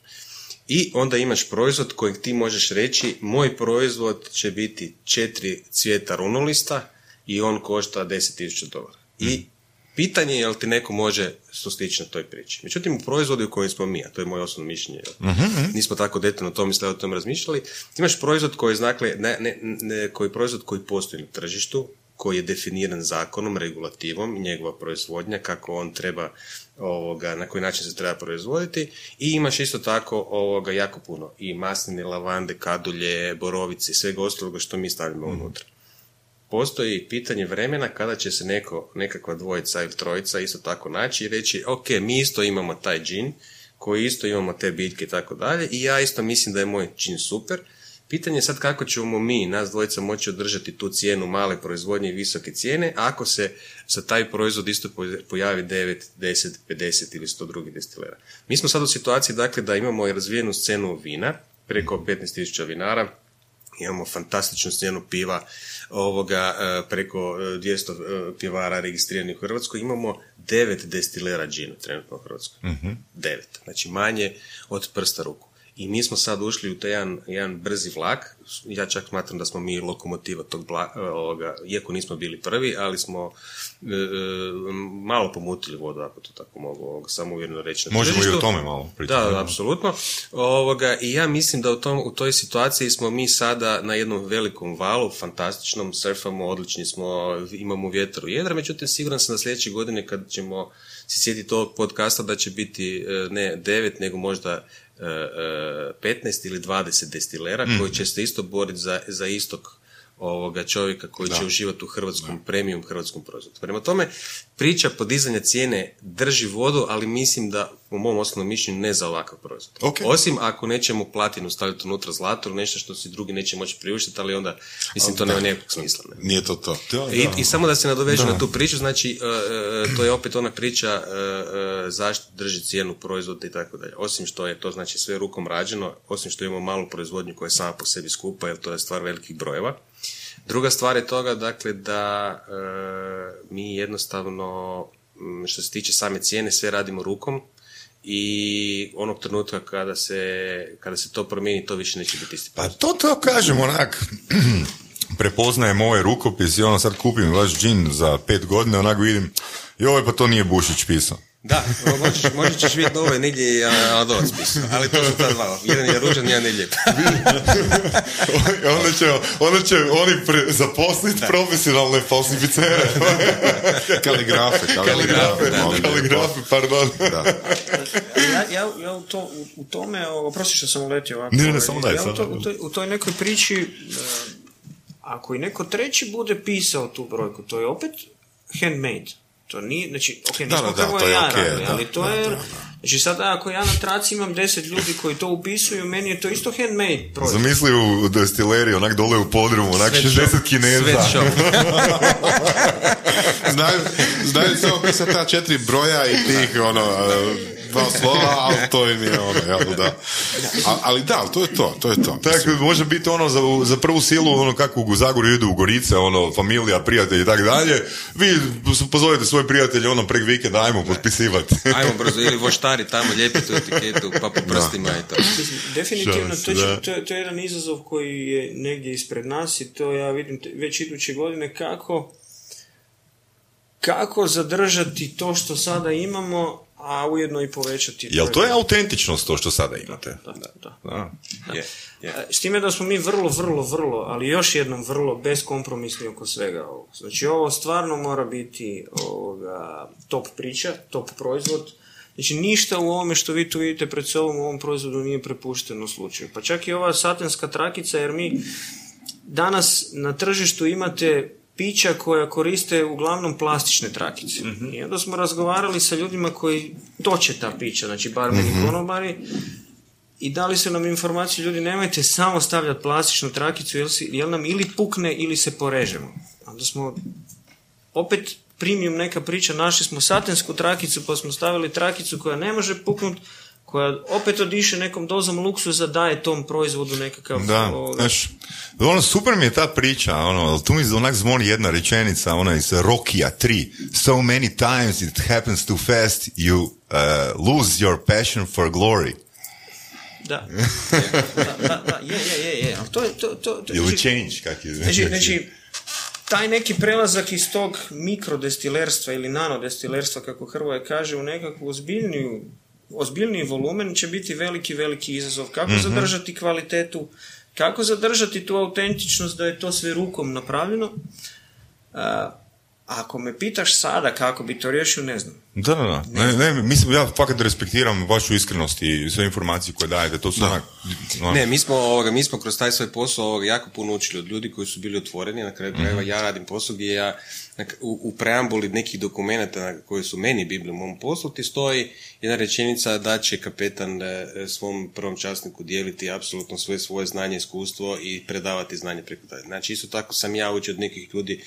I onda imaš proizvod kojeg ti možeš reći, moj proizvod će biti četiri cvijeta runolista i on košta 10.000 dolara. I pitanje je jel ti neko može sustići na toj priči. Međutim, u proizvodu u kojem smo mi, a to je moje osobno mišljenje, jel? nismo tako detaljno o tome o tome razmišljali, imaš proizvod koji, dakle, ne, ne, ne, koji proizvod koji postoji na tržištu, koji je definiran zakonom, regulativom, njegova proizvodnja, kako on treba, ovoga, na koji način se treba proizvoditi i imaš isto tako ovoga jako puno i masline, lavande, kadulje, borovice i svega ostaloga što mi stavljamo unutra. Postoji pitanje vremena kada će se neko, nekakva dvojica ili trojica isto tako naći i reći, ok, mi isto imamo taj džin, koji isto imamo te biljke i tako dalje i ja isto mislim da je moj džin super. Pitanje je sad kako ćemo mi, nas dvojica, moći održati tu cijenu male proizvodnje i visoke cijene, ako se za taj proizvod isto poj- pojavi 9, 10, 50 ili 100 drugih destilera. Mi smo sad u situaciji dakle, da imamo i razvijenu scenu vina, preko 15.000 vinara, imamo fantastičnu scenu piva, ovoga, e, preko e, 200 e, pivara registriranih u Hrvatskoj, imamo devet destilera džina trenutno u Hrvatskoj. Devet. Znači manje od prsta ruku. I mi smo sad ušli u taj jedan, jedan brzi vlak, ja čak smatram da smo mi lokomotiva tog bla, e, ovoga, iako nismo bili prvi, ali smo e, e, malo pomutili vodu, ako to tako mogu ovoga, samo uvjereno reći. Možemo i o tome malo pričati. Da, da, apsolutno. Ovoga, I ja mislim da u, tom, u toj situaciji smo mi sada na jednom velikom valu, fantastičnom, surfamo, odlični smo, imamo vjetar u jedra, međutim siguran sam da sljedeće godine kad ćemo se sjetiti ovog podcasta da će biti e, ne devet, nego možda 15 ili 20 destilera koji će se isto boriti za, za istog ovoga čovjeka koji će uživati u hrvatskom premium hrvatskom proizvodu. Prema tome, priča podizanja cijene drži vodu, ali mislim da u mom osnovnom mišljenju ne za ovakav proizvod. Ok. Osim ako nećemo platinu staviti unutra zlato ili nešto što si drugi neće moći priuštiti, ali onda mislim to nema nekakvog smisla. Ne? Nije to to. I, I samo da se nadovežem na tu priču, znači e, to je opet ona priča e, e, zašto drži cijenu proizvoda i tako dalje. Osim što je to znači sve rukom rađeno, osim što imamo malu proizvodnju koja je sama po sebi skupa, jer to je stvar velikih brojeva. Druga stvar je toga, dakle, da e, mi jednostavno, što se tiče same cijene, sve radimo rukom i onog trenutka kada se, kada se to promijeni, to više neće biti isti Pa to to kažem onak, prepoznajem ovaj rukopis i ono sad kupim vaš džin za pet godina, onak vidim, joj pa to nije Bušić pisao. Da, možeš, možda ćeš vidjeti ovo je negdje i Aladovac pisao, ali to su ta dva. Jedan je ružan, jedan je lijep. onda, će, onda će oni pre, zaposliti profesionalne falsificere. Kaligrafe, Kaligrafe, da, molim kaligrafe, pardon. ja, ja, ja u, to, u, tome, oprosti što sam uletio ovako. Ne, ne, samo daj, ja u, to, u, toj, u toj nekoj priči, e, ako i neko treći bude pisao tu brojku, to je opet handmade. To nije, znači, ok, nismo da, da, prvo to je ja ok, radili, da, ali to da, je, da, da. znači sada ako ja na traci imam deset ljudi koji to upisuju, meni je to isto handmade proizvod. Zamisli u destileri, onak dole u podrumu, onak Sweat 60 shop. kineza. Znaju, znaju samo pisati ta četiri broja i tih, ono, uh, dva slova, ali to im je ono, jel da. A, ali da, ali to je to, to je to. Tak, može biti ono za, za prvu silu, ono kako u Zagorju idu u Gorice, ono, familija, prijatelji i tako dalje. Vi pozovete svoje prijatelje ono prek vikenda, ajmo potpisivati. Ajmo brzo, ili voštari tamo, lijepite u etiketu, pa po prstima i to. Mislim, Definitivno, to, da. to, je- to je jedan izazov koji je negdje ispred nas i to ja vidim te- već iduće godine kako kako zadržati to što sada imamo, a ujedno i povećati. Jel to je autentičnost to što sada imate? Da, da, da. Da. Je, je. E, S time da smo mi vrlo, vrlo, vrlo, ali još jednom vrlo beskompromisni oko svega ovog. Znači ovo stvarno mora biti ovoga, top priča, top proizvod. Znači ništa u ovome što vi tu vidite pred sobom u ovom proizvodu nije prepušteno slučaju. Pa čak i ova satenska trakica jer mi danas na tržištu imate pića koja koriste uglavnom plastične trakice. I onda smo razgovarali sa ljudima koji toče ta pića, znači barmeni i konobari, i dali su nam informaciju, ljudi nemojte samo stavljati plastičnu trakicu, jer, si, jer nam ili pukne ili se porežemo. Onda smo opet premium neka priča, našli smo satensku trakicu pa smo stavili trakicu koja ne može puknut, koja opet odiše nekom dozom luksuza, daje tom proizvodu nekakav... Da, ovoga, znaš, ono, super mi je ta priča, ono, tu mi onak zvoni jedna rečenica, ona iz Rokija 3. So many times it happens too fast, you uh, lose your passion for glory. Da. da, da, da, je, je, je, je. To je, to, to, to, Ili znači- change, kak je. Znači, znači, taj neki prelazak iz tog mikrodestilerstva ili nanodestilerstva, kako Hrvoje kaže, u nekakvu ozbiljniju, ozbiljniji volumen će biti veliki, veliki izazov. Kako zadržati kvalitetu, kako zadržati tu autentičnost da je to sve rukom napravljeno. Ako me pitaš sada kako bi to riješio, ne znam. Da, da, da. Ne, ne, mislim, ja fakat respektiram vašu iskrenost i sve informacije koje dajete, to su onak... onak- Ne, mi smo, ovoga, mi smo kroz taj svoj posao ovoga, jako puno učili od ljudi koji su bili otvoreni. Na kraju krajeva ja radim posao gdje ja u, u preambuli nekih dokumenata na- koji su meni bibli u mom poslu ti stoji jedna rečenica da će kapetan e, svom prvom časniku dijeliti apsolutno svoje svoje znanje, iskustvo i predavati znanje preko toga. Znači isto tako sam ja učio od nekih ljudi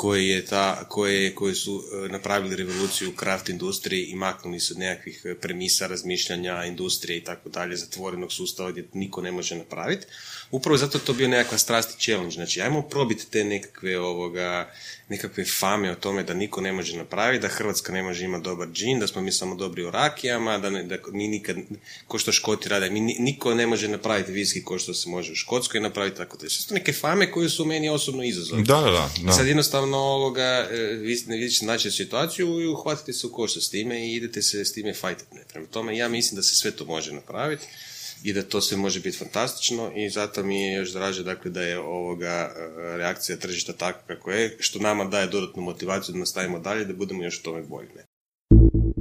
koji, je ta, koje, koji su e, napravili revoluciju u kraft industriji i maknuli se od nekakvih e, premisa, razmišljanja, industrije i tako dalje, zatvorenog sustava gdje niko ne može napraviti. Upravo zato to bio nekakva strast i challenge. Znači, ajmo probiti te nekakve, ovoga, nekakve fame o tome da niko ne može napraviti, da Hrvatska ne može imati dobar džin, da smo mi samo dobri u rakijama, da, ne, da mi nikad, ko što Škoti rade, mi, ni- niko ne može napraviti viski ko što se može u Škotskoj napraviti, tako da su neke fame koje su meni osobno izazov. Da, da, da. Sad jednostavno ovoga, e, vi ne vidite naći situaciju i uhvatite se u košta s time i idete se s time fajtati. Prema tome, ja mislim da se sve to može napraviti i da to sve može biti fantastično i zato mi je još draže dakle, da je ovoga e, reakcija tržišta takva kako je, što nama daje dodatnu motivaciju da nastavimo dalje, da budemo još u tome bolji.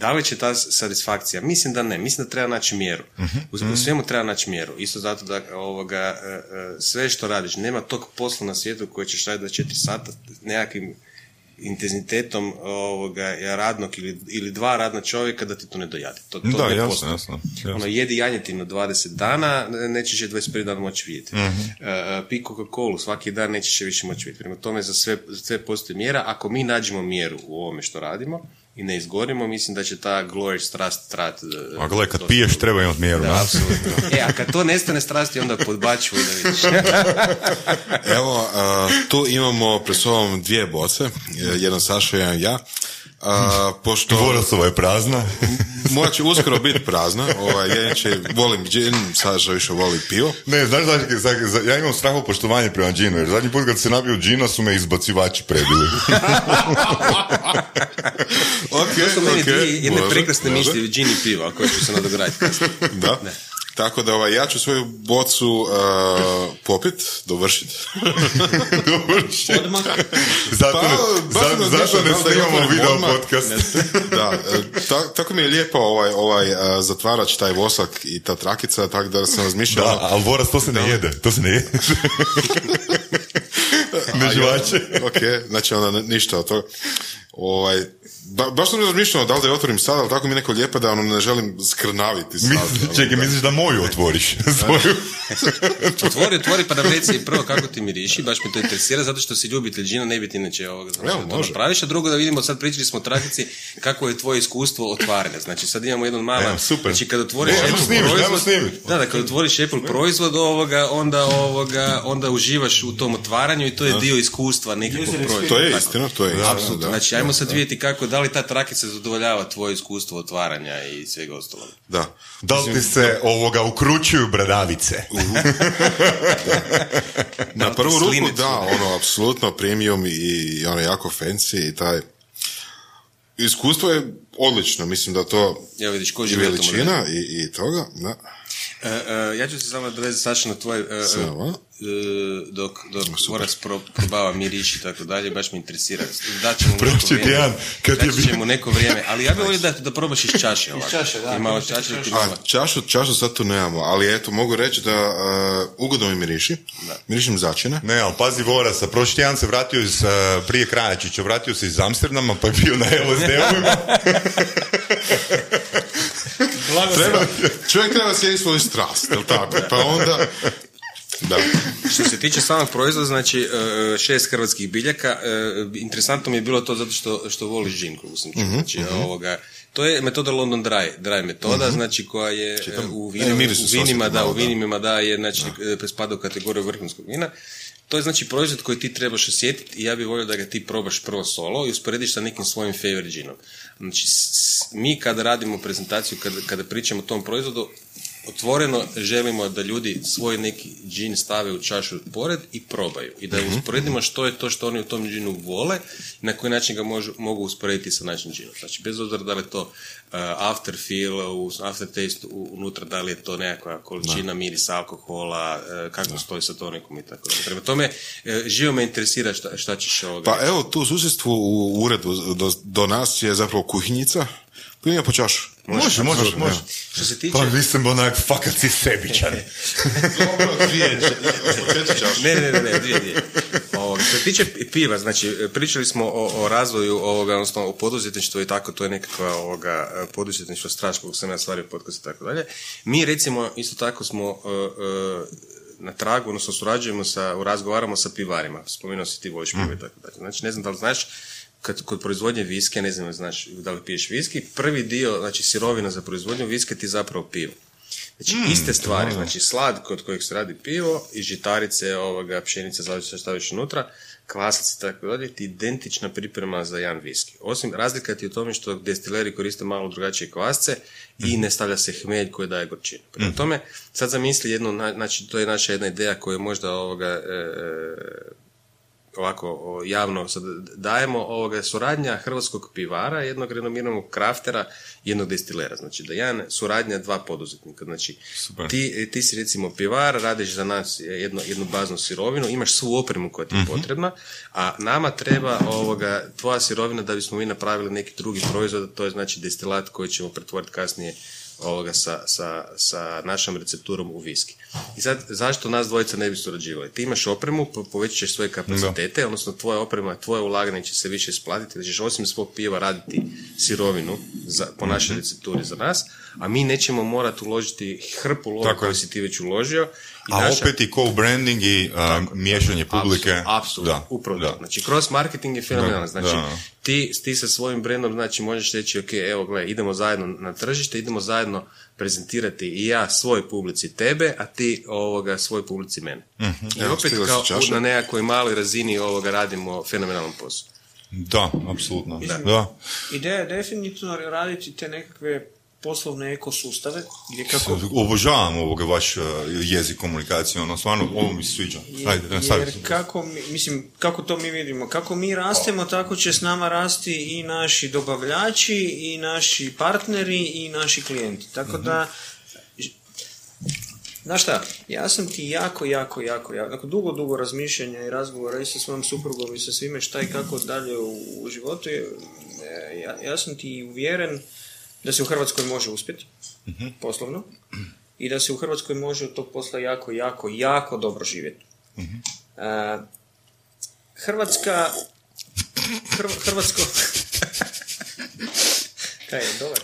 Da li će ta satisfakcija? Mislim da ne. Mislim da treba naći mjeru. U, u svemu treba naći mjeru. Isto zato da ovoga, e, e, sve što radiš, nema tog posla na svijetu koji ćeš raditi 24 sata nekakvim intenzitetom ovoga, radnog ili, ili dva radna čovjeka da ti to ne dojade. To, to Da, ne jasno, jasno, jasno. Ono, jedi janjetinu 20 dana, nećeš je 21 dan moći vidjeti. Mhm. E, pi Coca-Cola svaki dan nećeš je više moći vidjeti. Prema tome za sve, za sve postoji mjera. Ako mi nađemo mjeru u ovome što radimo i ne izgorimo, mislim da će ta glory strast trat... A gle, kad piješ treba imati mjeru, Da, da? apsolutno. E, a kad to nestane strasti, onda podbaču da vidiš. Evo, a, tu imamo pred sobom dvije boce, e, jedan Saša, jedan ja. A, pošto Vorasova je prazna. moja će uskoro biti prazna, ovaj, ja inače volim džin, Saša više voli pivo. Ne, znaš za- za- ja imam straho poštovanje prema džinu, jer zadnji put kad se napio džina su me izbacivači prebili. Ok, To su meni ok, dvije jedne prekrasne misli, džin i pivo, a koje ću se nadograditi. Da. Tako da ovaj, ja ću svoju bocu uh, popit, dovršit. dovršit. Odmah. Zato, Pa, ne, baš zato, ne da da snimamo video odmah. podcast. da, e, ta, tako mi je lijepo ovaj, ovaj uh, zatvarač, taj vosak i ta trakica, tako da sam razmišljao... Da, ali Boras, to se ne jede. To se ne jede. ne žvače. ok, znači onda ništa od toga. Ovaj, ba, baš sam razmišljao da li da je otvorim sad, ali tako mi je neko lijepo da ono ne želim skrnaviti sad. Misliš, ono, čekaj, da. misliš da moju otvoriš? Svoju? Otvori, otvori pa nam reci prvo kako ti miriši, baš me to interesira, zato što si ljubitelj džina, ne bi ti inače ovoga znači, Evo, da to može. napraviš, a drugo da vidimo, sad pričali smo o trakici, kako je tvoje iskustvo otvaranja. Znači sad imamo jedan mala, Evo, super. znači kad otvoriš Ajmo Apple snimit, ajmo proizvod, da, da, kad otvoriš Apple proizvod ovoga, onda ovoga, onda uživaš u tom otvaranju i to je dio iskustva nekakvog proizvoda. To je istina, to je istina, Apsolutno. da. Znači, ajmo sad vidjeti kako, da li ta trakica zadovoljava tvoje iskustvo otvaranja i svega ostalog. Da. Da li ti se ovoga ukručuju bradavice? Na prvu ruku da, ono, apsolutno premium i, ono jako fancy i taj iskustvo je odlično, mislim da to Evo vidiš, ko tom veličina i, i toga, da. E, e, ja ću se samo dovezati Saša na tvoj, e, e, Samo. e, dok, dok Boras pro, probava miriš i tako dalje, baš me interesira. Daćemo mu neko vrijeme. tjedan, kad je Daći ćemo neko vrijeme, ali ja bih volio da, da probaš iz čaše ovako. čaše, da, I malo iz čaše. ti A čašu, čašu sad tu nemamo, ali eto, mogu reći da uh, ugodno mi miriši. Mirišim začine. Ne, ali pazi Vorasa, prošli tjedan se vratio iz, uh, prije Krajačića, vratio se iz Amsterdama, pa je bio na LSD-ovima. Treba, čovjek treba slijediti svoju strast, jel tako? Pa onda... Da. Što se tiče samog proizvoda, znači e, šest hrvatskih biljaka, e, interesantno mi je bilo to zato što, što voliš džin, koliko sam čuo. Znači, ovoga, to je metoda London Dry, dry metoda, znači koja je e, u, E, vinima, miris u se vinima, da, u vinima da je, znači, e, spada u kategoriju vrhunskog vina. To je znači proizvod koji ti trebaš osjetiti i ja bih volio da ga ti probaš prvo solo i usporediš sa nekim svojim favorite džinom. Znači, mi kada radimo prezentaciju, kada, kada pričamo o tom proizvodu, otvoreno želimo da ljudi svoj neki džin stave u čašu pored i probaju. I da usporedimo što je to što oni u tom džinu vole i na koji način ga možu- mogu usporediti sa našim džinom. Znači, bez obzira da li je to uh, after feel, u aftertaste u- unutra, da li je to nekakva količina mirisa alkohola, uh, kako stoji sa tonikom i tako dalje. Prema tome, uh, živo me interesira šta, šta ćeš ovoga. Pa evo, tu u susjedstvu u uredu do, do nas je zapravo kuhinjica. Kuhinja po čašu. Može, može, može. Što se tiče... Pa mislim onak, fakat si sebičan. Ne, ne, ne, ne, dvije, dvije. Ovoga, što se tiče piva, znači, pričali smo o, o razvoju ovoga, odnosno o poduzetništvu i tako, to je nekakva ovoga, poduzetništvo straš, koliko sam ja stvario podcast i tako dalje. Mi, recimo, isto tako smo uh, uh, na tragu, odnosno surađujemo sa, razgovaramo sa pivarima. Spomenuo si ti voliš pivo i tako dalje. Znači, ne znam da li znaš, kad, kod proizvodnje viske, ne znam znaš da li piješ viski, prvi dio, znači sirovina za proizvodnju viske ti je zapravo pivo. Znači, iste stvari, znači slad kod kojeg se radi pivo i žitarice, ovoga, pšenica, zavisi što staviš unutra, kvasac i tako dalje, ti identična priprema za jedan viski. Osim, razlika ti je u tome što destileri koriste malo drugačije kvasce i ne stavlja se hmelj koji daje gorčinu. Prema tome, sad zamisli jednu, na- znači, to je naša jedna ideja koju možda ovoga, e, e, ovako javno sad dajemo ovoga suradnja hrvatskog pivara, jednog renomiranog kraftera, jednog destilera. Znači da jedan suradnja dva poduzetnika. Znači Super. ti, ti si recimo pivar, radiš za nas jedno, jednu baznu sirovinu, imaš svu opremu koja ti je potrebna, a nama treba ovoga, tvoja sirovina da bismo mi napravili neki drugi proizvod, to je znači destilat koji ćemo pretvoriti kasnije ovoga sa, sa, sa našom recepturom u viski. I sad, zašto nas dvojica ne bi surađivali? Ti imaš opremu, po- povećat ćeš svoje kapacitete, odnosno tvoja oprema, tvoje ulaganje će se više isplatiti, da ćeš osim svog piva raditi sirovinu za, po našoj recepturi za nas, a mi nećemo morati uložiti hrpu lova koju si ti već uložio. I A naša- opet i co-branding i a, miješanje publike. Apsolutno, Da, upravo da. Znači, cross marketing je fenomenalan. Znači, da. ti, ti sa svojim brendom, znači, možeš reći, ok, evo, gle, idemo zajedno na tržište, idemo zajedno prezentirati i ja svoj publici tebe, a ti ovoga svoj publici mene. I Mhm. Evo, opet kao na nekakvoj maloj razini ovoga radimo fenomenalan posao. Da, apsolutno. Da. Ideja je definitivno raditi te nekakve poslovne ekosustave gdje kako Obožavam ovoga vaš uh, jezik komunikacije, ono stvarno, ovo mi se sviđa. Ajde, nastavi. Jer kako, mi, mislim, kako to mi vidimo? Kako mi rastemo, tako će s nama rasti i naši dobavljači, i naši partneri, i naši klijenti. Tako da, Znaš šta, ja sam ti jako, jako, jako, jako, nakon dugo, dugo razmišljanja i razgovora i sa svojom suprugom i sa svime šta i kako dalje u, u životu, e, ja, ja sam ti uvjeren da se u Hrvatskoj može uspjeti, poslovno, i da se u Hrvatskoj može od tog posla jako, jako, jako dobro živjeti. E, Hrvatska, Hrv, Hrvatsko, kaj je, dobar?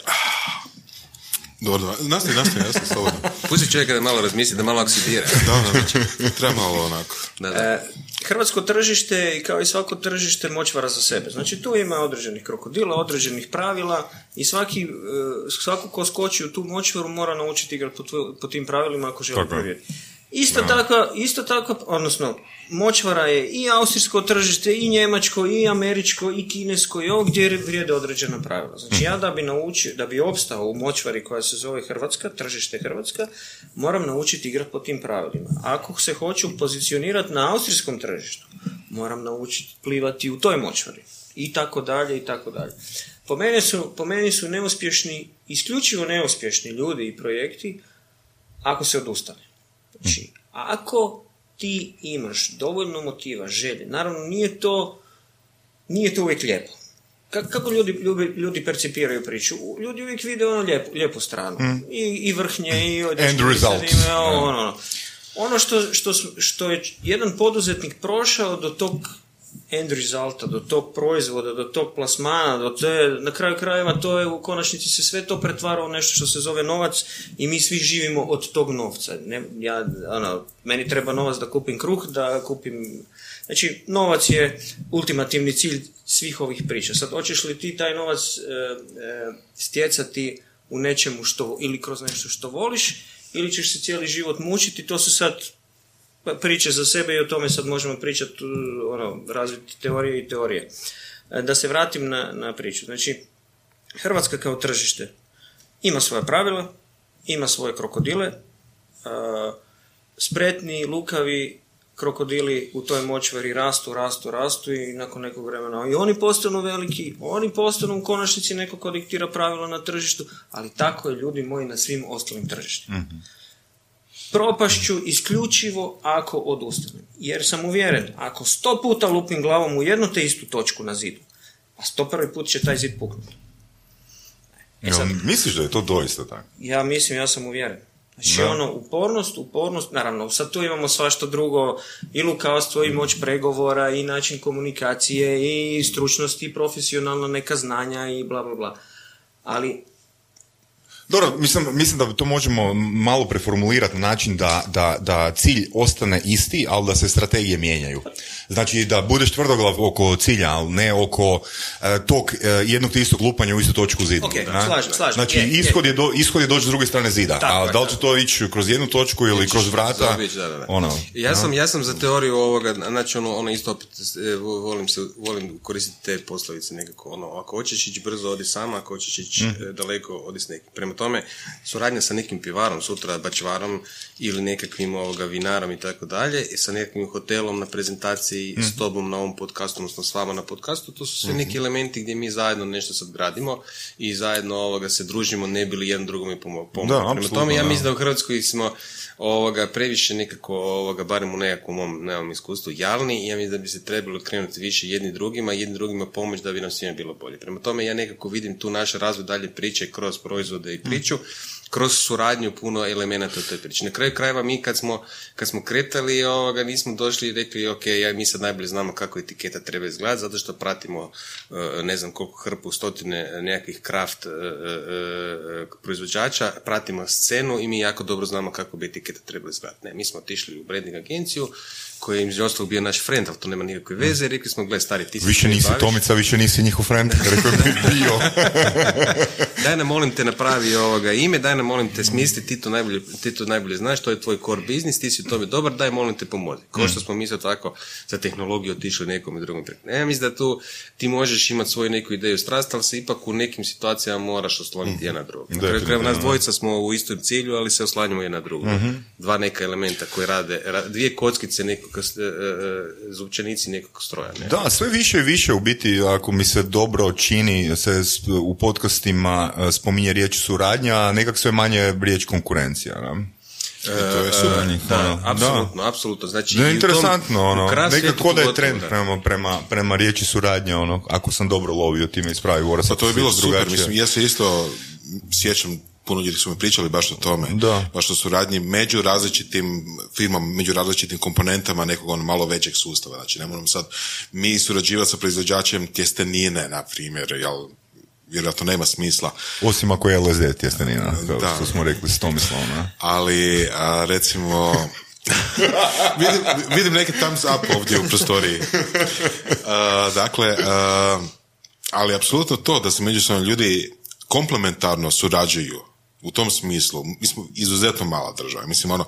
Dobro, dobro. Nastavi, nastavi, nastavi, slobodno. Pusti čovjeka da malo razmisli, da malo oksidira. Da, da, treba malo onako. Da, da. E, hrvatsko tržište, kao i svako tržište, moćvara za sebe. Znači, tu ima određenih krokodila, određenih pravila i svaki, e, svako ko skoči u tu moćvaru mora naučiti igrati po, po tim pravilima ako želi provjeriti. Isto tako, isto tako, odnosno, moćvara je i austrijsko tržište, i njemačko, i američko, i kinesko, i ovo gdje vrijede određena pravila. Znači, ja da bi naučio, da bi opstao u moćvari koja se zove Hrvatska, tržište Hrvatska, moram naučiti igrati po tim pravilima. Ako se hoću pozicionirati na austrijskom tržištu, moram naučiti plivati u toj moćvari. I tako dalje, i tako dalje. Po meni su, po meni su neuspješni, isključivo neuspješni ljudi i projekti ako se odustane. Znači, ako ti imaš dovoljno motiva, želje, naravno nije to, nije to uvijek lijepo. Ka- Kako ljudi, ljudi, ljudi percipiraju priču? Ljudi uvijek vide ono lijepu, lijepu stranu. I, I vrhnje, i ima ovo, ono, ono. Ono što, što, što je jedan poduzetnik prošao do tog end resulta, do tog proizvoda, do tog plasmana, do te, na kraju krajeva to je u konačnici se sve to pretvara u nešto što se zove novac i mi svi živimo od tog novca. Ne, ja, ono, meni treba novac da kupim kruh, da kupim... Znači, novac je ultimativni cilj svih ovih priča. Sad, hoćeš li ti taj novac e, e, stjecati u nečemu što, ili kroz nešto što voliš, ili ćeš se cijeli život mučiti, to su sad priče za sebe i o tome sad možemo pričati, uh, ono, razviti teorije i teorije. E, Da se vratim na, na priču. Znači, Hrvatska kao tržište ima svoja pravila, ima svoje krokodile, a, spretni, lukavi krokodili u toj močvari rastu, rastu, rastu i nakon nekog vremena i oni postanu veliki, oni postanu u konačnici neko ko diktira pravila na tržištu, ali tako je ljudi moji na svim ostalim tržištima propašću isključivo ako odustanem. Jer sam uvjeren, ako sto puta lupim glavom u jednu te istu točku na zidu, a sto prvi put će taj zid puknuti. E sad, Jel Misliš da je to doista tako? ja mislim, ja sam uvjeren. Znači Da. ono, upornost, upornost, naravno, sad tu imamo svašta drugo, i lukavstvo, i moć pregovora, i način komunikacije, i stručnost, i profesionalna neka znanja, i bla, bla, bla. Ali, Dobro, mislim, mislim da to možemo malo preformulirati na način da, da, da cilj ostane isti, ali da se strategije mijenjaju. Znači da budeš tvrdoglav oko cilja, ali ne oko e, tog e, jednog te istog lupanja u istu točku zidu. Ok, ne? slažem, slažem. Znači Je, je. ishod je, do, ishod je doći s druge strane zida, Tako a da li će to ići kroz jednu točku ili kroz vrata, Zaobići, da, da, da. ono, Ja sam, ja sam za teoriju ovoga, znači ono, ono isto opet, e, vo- volim, se, volim koristiti te poslovice nekako, ono, ako hoćeš ići brzo, odi sama, ako hoćeš ići Mhm. e, daleko, odi s nekim. Prema tome, suradnja sa nekim pivarom, sutra bačvarom ili nekakvim ovoga vinarom i tako dalje, i sa nekakvim hotelom na prezentaciji, Mhm. s tobom na ovom podcastu, odnosno s vama na podcastu, to su sve neki elementi gdje mi zajedno nešto sad gradimo i zajedno ovoga se družimo, ne bili jedan drugome pomo- pomogli. Da, Prema tome, ja mislim da u Hrvatskoj smo ovoga, previše nekako, ovoga, barem u nekakvom mom nemam iskustvu, jalni i ja mislim da bi se trebalo krenuti više jedni drugima, jedni drugima pomoć da bi nam svima bilo bolje. Prema tome, ja nekako vidim tu naš razvoj dalje priče kroz proizvode i priču, kroz suradnju puno elemenata u toj priči. Na kraju krajeva mi kad smo, kad smo kretali, ovoga, nismo došli i rekli, ok, ja, mi sad najbolje znamo kako etiketa treba izgledati, zato što pratimo, e, ne znam koliko hrpu, stotine nekakvih kraft e, e, proizvođača, pratimo scenu i mi jako dobro znamo kako bi etiketa trebala izgledati. Ne, mi smo otišli u branding agenciju, koji je između ostalog bio naš friend, ali to nema nikakve veze, rekli smo, gle, stari, ti se više nisi baviš. Tomica, više nisi njihov friend, rekao je bio. daj nam molim te napravi ovoga ime, daj nam molim te smisli, ti to najbolje, ti to najbolje znaš, to je tvoj core biznis, ti si u tome dobar, daj molim te pomozi. Kao što smo mi isto tako za tehnologiju otišli nekom i drugom preko. Ja mislim da tu ti možeš imati svoju neku ideju strast, ali se ipak u nekim situacijama moraš osloniti jedan na drugog. Na kraju krajeva nas dvojica smo u istom cilju, ali se oslanjamo jedan na drugog. Dva neka elementa koji rade, ra- dvije kockice nekog, e, e, zupčanici nekog stroja. Ne? Da, sve više i više u biti, ako mi se dobro čini, se u podcastima e, spominje riječ suradnja, a nekak sve manje riječ konkurencija. Ne? to je super. Njih, Da, ono. apsolutno, apsolutno. Znači, Da, u interesantno, tom- ono, nekako da je trend prema, prema, prema riječi suradnje, ono, ako sam dobro lovio, time ispravi, Pa to je bilo super, drugačije. mislim, ja se isto sjećam, puno ljudi su mi pričali baš o tome, Da. baš o suradnji među različitim firmama, među različitim komponentama nekog ono malo većeg sustava, znači ne moramo sad mi surađivati sa proizvođačem tjestenine, na primjer, jel, vjerojatno nema smisla, Osim ako je LSD tjestenina, kao Da. što smo rekli s Tomislavom, ne? ali a, recimo vidim, vidim neki thumbs up ovdje u prostoriji. A, dakle, a, ali apsolutno to da se međusobno ljudi komplementarno surađuju u tom smislu. Mi smo izuzetno mala država. Mislim, ono,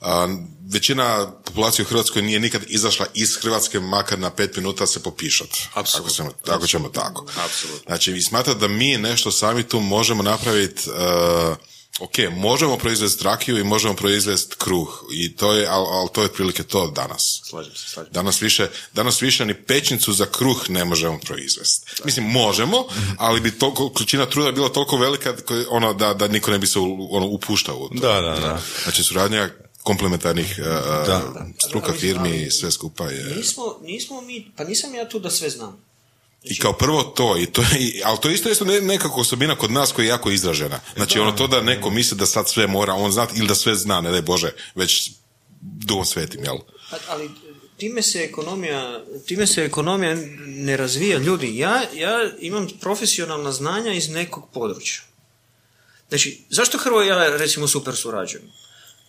a, većina populacije u Hrvatskoj nije nikad izašla iz Hrvatske makar na pet minuta se popišat. Ako ćemo, ako ćemo tako. Apsolutno. Znači, vi smatrate da mi nešto sami tu možemo napraviti, uh, ok, možemo proizvesti rakiju i možemo proizvesti kruh, i to je, ali al to je otprilike to danas. Slažem se, slažem se. Danas više, danas više ni pećnicu za kruh ne možemo proizvesti. Mislim, možemo, ali bi toliko, količina truda bila toliko velika ono, da, da niko ne bi se ono, upuštao u to. Da, da, da. Znači, suradnja komplementarnih uh, Da. struka firmi i sve skupa je... Nismo, nismo mi, pa nisam ja tu da sve znam. I kao prvo to, i to i- ali to isto, isto ne- nekako osobina kod nas koja je jako izražena. Znači ono to da neko misli da sad sve mora on znati ili da sve zna, ne daj Bože, već duhom svetim, jel? Pa, ali time se ekonomija, time se ekonomija ne razvija. Ljudi, ja, ja imam profesionalna znanja iz nekog područja. Znači, zašto Hrvoje i ja recimo super surađujemo?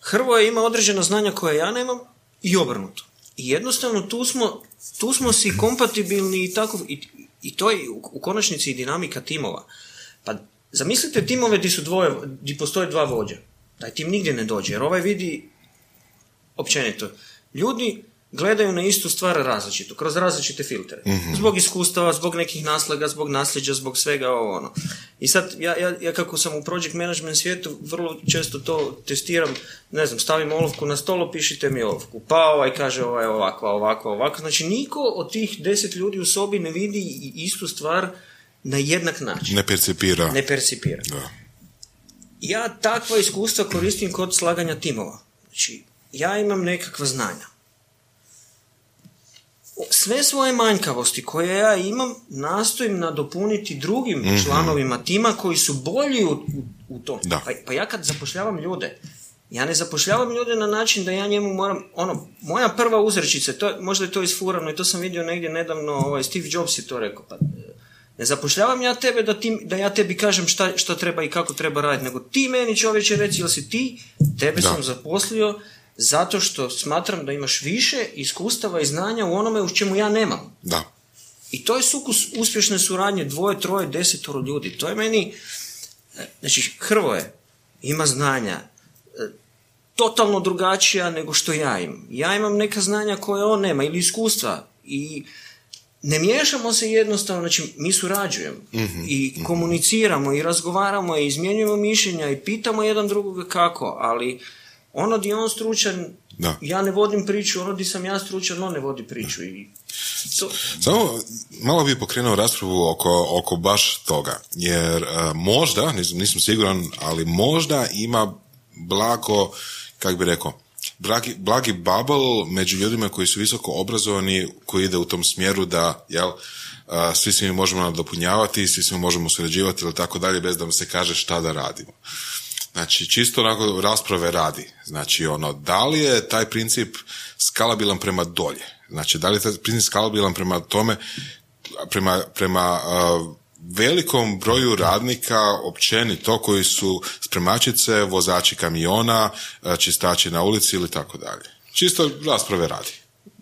Hrvoje ima određena znanja koja ja nemam i obrnuto. I jednostavno tu smo, tu smo si kompatibilni i tako, i, i to je u, konačnici i dinamika timova. Pa zamislite timove di su dvoje, di postoje dva vođa. Taj tim nigdje ne dođe, jer ovaj vidi općenito, ljudi gledaju na istu stvar različito, kroz različite filtere. Zbog iskustava, zbog nekih naslaga, zbog nasljeđa, zbog svega ovo ono. I sad, ja, ja, ja kako sam u project management svijetu, vrlo često to testiram, ne znam, stavim olovku na stolo, pišite mi olovku. Pa ovaj kaže ovaj ovakva, ovakva, ovakva. Znači, niko od tih deset ljudi u sobi ne vidi istu stvar na jednak način. Ne percipira. Ne percipira Da. ja takva iskustva koristim kod slaganja timova. Znači, ja imam nekakva znanja. Sve svoje manjkavosti koje ja imam nastojim nadopuniti drugim članovima tima koji su bolji u, u, u tom. Pa, pa ja kad zapošljavam ljude, ja ne zapošljavam ljude na način da ja njemu moram, ono, moja prva uzrečica, to, možda je to isfurano i to sam vidio negdje nedavno, ovaj, Steve Jobs je to rekao, pa ne zapošljavam ja tebe da, ti, da ja tebi kažem šta, šta treba i kako treba raditi, nego ti meni čovječe reci, jel si ti, tebe Da. sam zaposlio zato što smatram da imaš više iskustava i znanja u onome u čemu ja nemam. Da. I to je sukus uspješne suradnje dvoje, troje, desetoro ljudi. To je meni, e, znači Hrvoje ima znanja e, totalno drugačija nego što ja imam. Ja imam neka znanja koje on nema ili iskustva i ne miješamo se jednostavno, znači mi surađujemo i komuniciramo i razgovaramo i izmjenjujemo mišljenja i pitamo jedan drugoga kako, ali ono di on stručan, Da. ja ne vodim priču, ono di sam ja stručan, on ne vodi priču i to, Samo malo bi pokrenuo raspravu oko, oko baš toga, jer e, možda, nisam, nisam siguran, ali možda ima blago, kako bi rekao, blagi, blagi bubble među ljudima koji su visoko obrazovani, koji ide u tom smjeru da, jel, a, svi se mi možemo nadopunjavati, svi se mi možemo surađivati ili tako dalje, bez da nam se kaže šta da radimo. Znači, čisto onako rasprave radi. Znači, ono, da li je taj princip skalabilan prema dolje? Znači, da li je taj princip skalabilan prema tome, prema, prema uh, velikom broju radnika općenito koji su spremačice, vozači kamiona, čistači na ulici ili tako dalje. Čisto rasprave radi.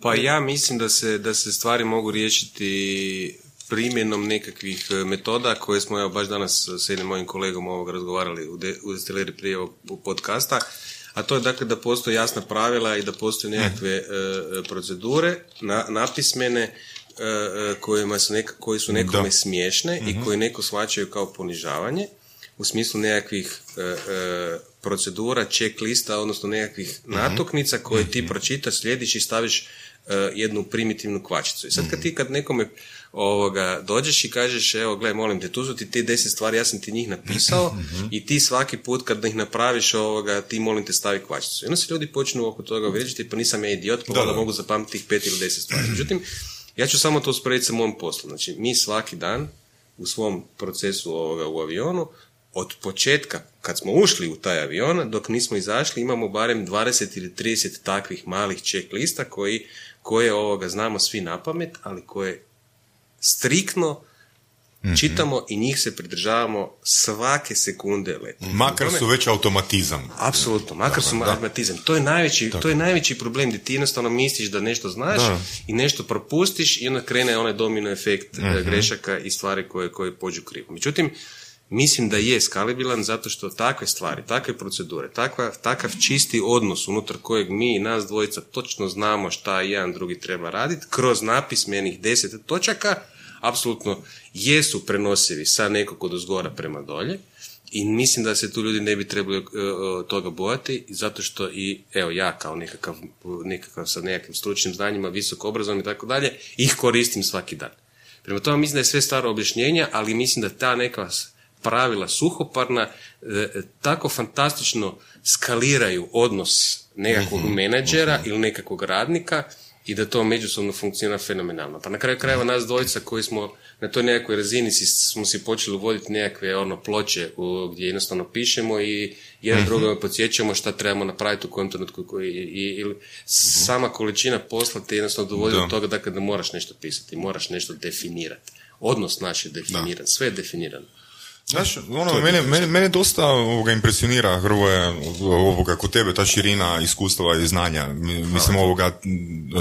Pa ja mislim da se, da se stvari mogu riješiti primjenom nekakvih e, metoda koje smo evo baš danas s jednim mojim kolegom ovog razgovarali u, de, u destileri prije ovog podcasta, a to je dakle da postoje jasna pravila i da postoje nekakve e, e, procedure na, napismene e, e, kojima su neka, koji su nekome Da. smiješne i koje neko shvaćaju kao ponižavanje u smislu nekakvih e, procedura, check lista, odnosno nekakvih natuknica koje ti pročitaš, slijediš i staviš jednu primitivnu kvačicu. I sad kad ti kad nekome ovoga, dođeš i kažeš, evo, gle, molim te, tu su ti te deset stvari, ja sam ti njih napisao i ti svaki put kad ih napraviš, ovoga, ti molim te stavi kvačicu. I onda se ljudi počnu oko toga uvrijeđati, pa nisam ja idiot, pa da, mogu zapamtiti tih pet ili deset stvari. Međutim, ja ću samo to usporediti sa mojim poslom. Znači, mi svaki dan u svom procesu ovoga u avionu, od početka, kad smo ušli u taj avion, dok nismo izašli, imamo barem 20 ili 30 takvih malih checklista koji, koje ovoga znamo svi na pamet, ali koje striktno mhm. čitamo i njih se pridržavamo svake sekunde leta. Makar su već automatizam. Apsolutno, makar su automatizam. To je najveći, to je najveći problem gdje ti jednostavno misliš da nešto znaš i nešto propustiš i onda krene onaj domino efekt mm grešaka i stvari koje, koje pođu krivo. Međutim, mislim da je skalibilan zato što takve stvari, takve procedure, takva, takav čisti odnos unutar kojeg mi i nas dvojica točno znamo šta jedan drugi treba raditi, kroz napismenih deset točaka, apsolutno jesu prenosivi sa nekog od uzgora prema dolje i mislim da se tu ljudi ne bi trebali uh, toga bojati zato što i evo ja kao nekakav, nekakav sa nekakvim stručnim znanjima, visoko obrazovnim i tako dalje, ih koristim svaki dan. Prema tome mislim da je sve staro objašnjenja, ali mislim da ta neka pravila suhoparna e, tako fantastično skaliraju odnos nekakvog mm menadžera ili nekakvog radnika i da to međusobno funkcionira fenomenalno. Pa na kraju krajeva nas dvojica koji smo na toj nekakvoj razini smo si počeli uvoditi nekakve ono ploče u, gdje jednostavno pišemo i jedan mm drugome podsjećamo šta trebamo napraviti u kojem trenutku koji, i, ili sama količina posla te jednostavno dovodi do toga da kada moraš nešto pisati, moraš nešto definirati. Odnos naš je definiran, sve je definirano. Znaš, ono, mene, mene, mene, dosta ovoga impresionira Hrvoje, ovoga, kod tebe, ta širina iskustava i znanja. Mislim, ovoga,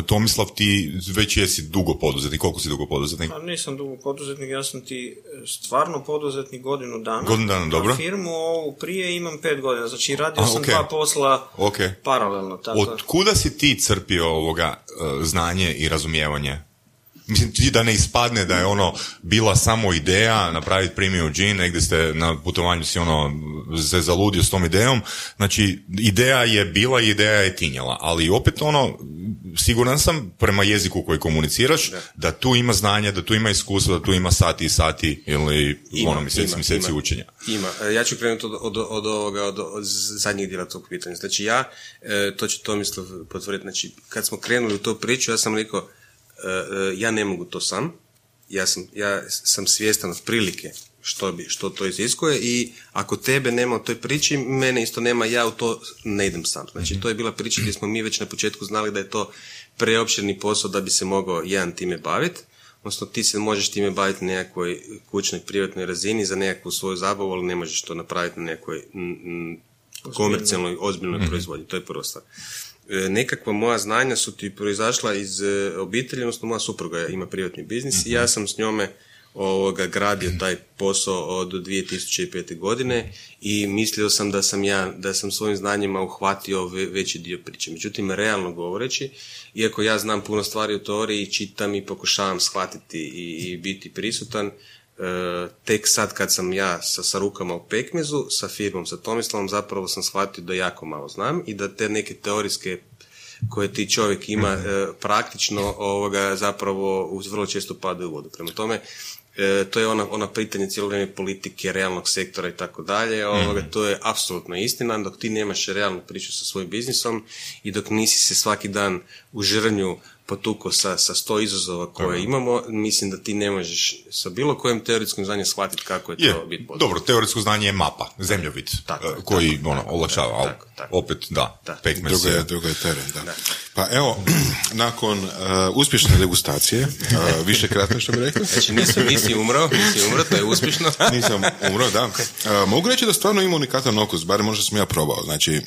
Tomislav, ti već jesi dugo poduzetnik, koliko si dugo poduzetnik? Pa nisam dugo poduzetnik, ja sam ti stvarno poduzetnik godinu dana. Godinu dana, dobro. A firmu ovu prije imam pet godina, znači radio sam dva posla okay. paralelno. Tako. Od kuda si ti crpio ovoga e, znanje i razumijevanje? Mislim, da ne ispadne da je ono bila samo ideja napraviti premium gin, negdje ste na putovanju si ono se zaludio s tom idejom. Znači, ideja je bila i ideja je tinjala, ali opet ono, siguran sam prema jeziku koji komuniciraš, da. tu ima znanja, da tu ima iskustva, da tu ima sati i sati ili ima, ono mjeseci, ima, mjeseci ima, učenja. Ima. E, ja ću krenuti od, od, od ovoga, od, od zadnjeg dijela tog pitanja. Znači ja, e, to će Tomislav potvrditi, znači kad smo krenuli u to priču, ja sam rekao, ja ne mogu to sam, ja sam, ja sam svjestan prilike što, bi, što to iziskuje i ako tebe nema u toj priči, mene isto nema, ja u to ne idem sam. Znači, to je bila priča gdje smo mi već na početku znali da je to preopširni posao da bi se mogao jedan time baviti. Odnosno, ti se možeš time baviti na nekakvoj kućnoj privatnoj razini za nekakvu svoju zabavu, ali ne možeš to napraviti na nekoj komercijalnoj, ozbiljnoj mhm. proizvodnji. To je prva stvar. E, nekakva moja znanja su ti proizašla iz e, obitelji, odnosno moja supruga ima privatni biznis i ja mhm. sam s njome ovoga, gradio taj posao od 2005. godine i mislio sam da sam ja, da sam svojim znanjima uhvatio veći dio priče. Međutim, realno govoreći, iako ja znam puno stvari u teoriji, čitam i pokušavam shvatiti i, i biti prisutan, tek sad kad sam ja sa, sa rukama u pekmezu, sa firmom, sa Tomislavom, zapravo sam shvatio da jako malo znam i da te neke teorijske koje ti čovjek ima mhm. e, praktično ovoga zapravo vrlo često padaju u vodu. Prema tome, e, to je ona, ona pitanje cijelo vrijeme politike, realnog sektora i tako dalje. Ovoga, mhm. To je apsolutno istina, dok ti nemaš realnu priču sa svojim biznisom i dok nisi se svaki dan u žrnju potuko sa, sa sto izazova koje imamo, mislim da ti ne možeš sa bilo kojim teoretskim znanjem shvatiti kako je, to biti potrebno. Dobro, teoretsko znanje je mapa, zemljovid, tako, eh, koji ono, olakšava, ali opet da, da. Drugo je, drugo je teren, da. Pa evo, nakon uh, uspješne degustacije, uh, više kratno što bi rekli. Znači nisi, nisi umro, nisi umro, to je uspješno. Nisam umro, da. Uh, mogu reći da stvarno ima unikatan okus, barem možda sam ja probao. Znači,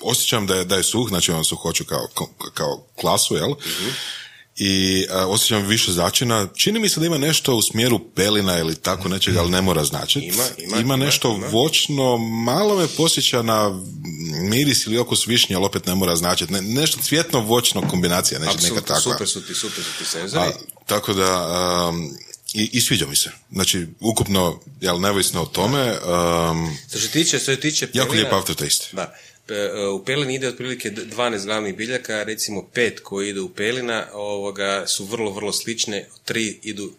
osjećam da je, da je suh, znači on suhoću kao, kao klasu, jel? I osjećam više začina. Čini mi se da ima nešto u smjeru pelina ili tako nečega, ali ne mora značiti. Ima, ima, ima, nešto voćno, malo me posjeća na miris ili okus višnje, ali opet ne mora značiti. Ne, nešto cvjetno voćno kombinacija, nešto neka takva. Super su ti, super su ti senzori. tako da, i, i sviđa mi se. Znači, ukupno, jel, neovisno o tome... Um, što se tiče, što se tiče pelina, jako lijep aftertaste. Da, u pelin ide otprilike 12 glavnih biljaka, recimo pet koji idu u pelina ovoga, su vrlo, vrlo slične, tri idu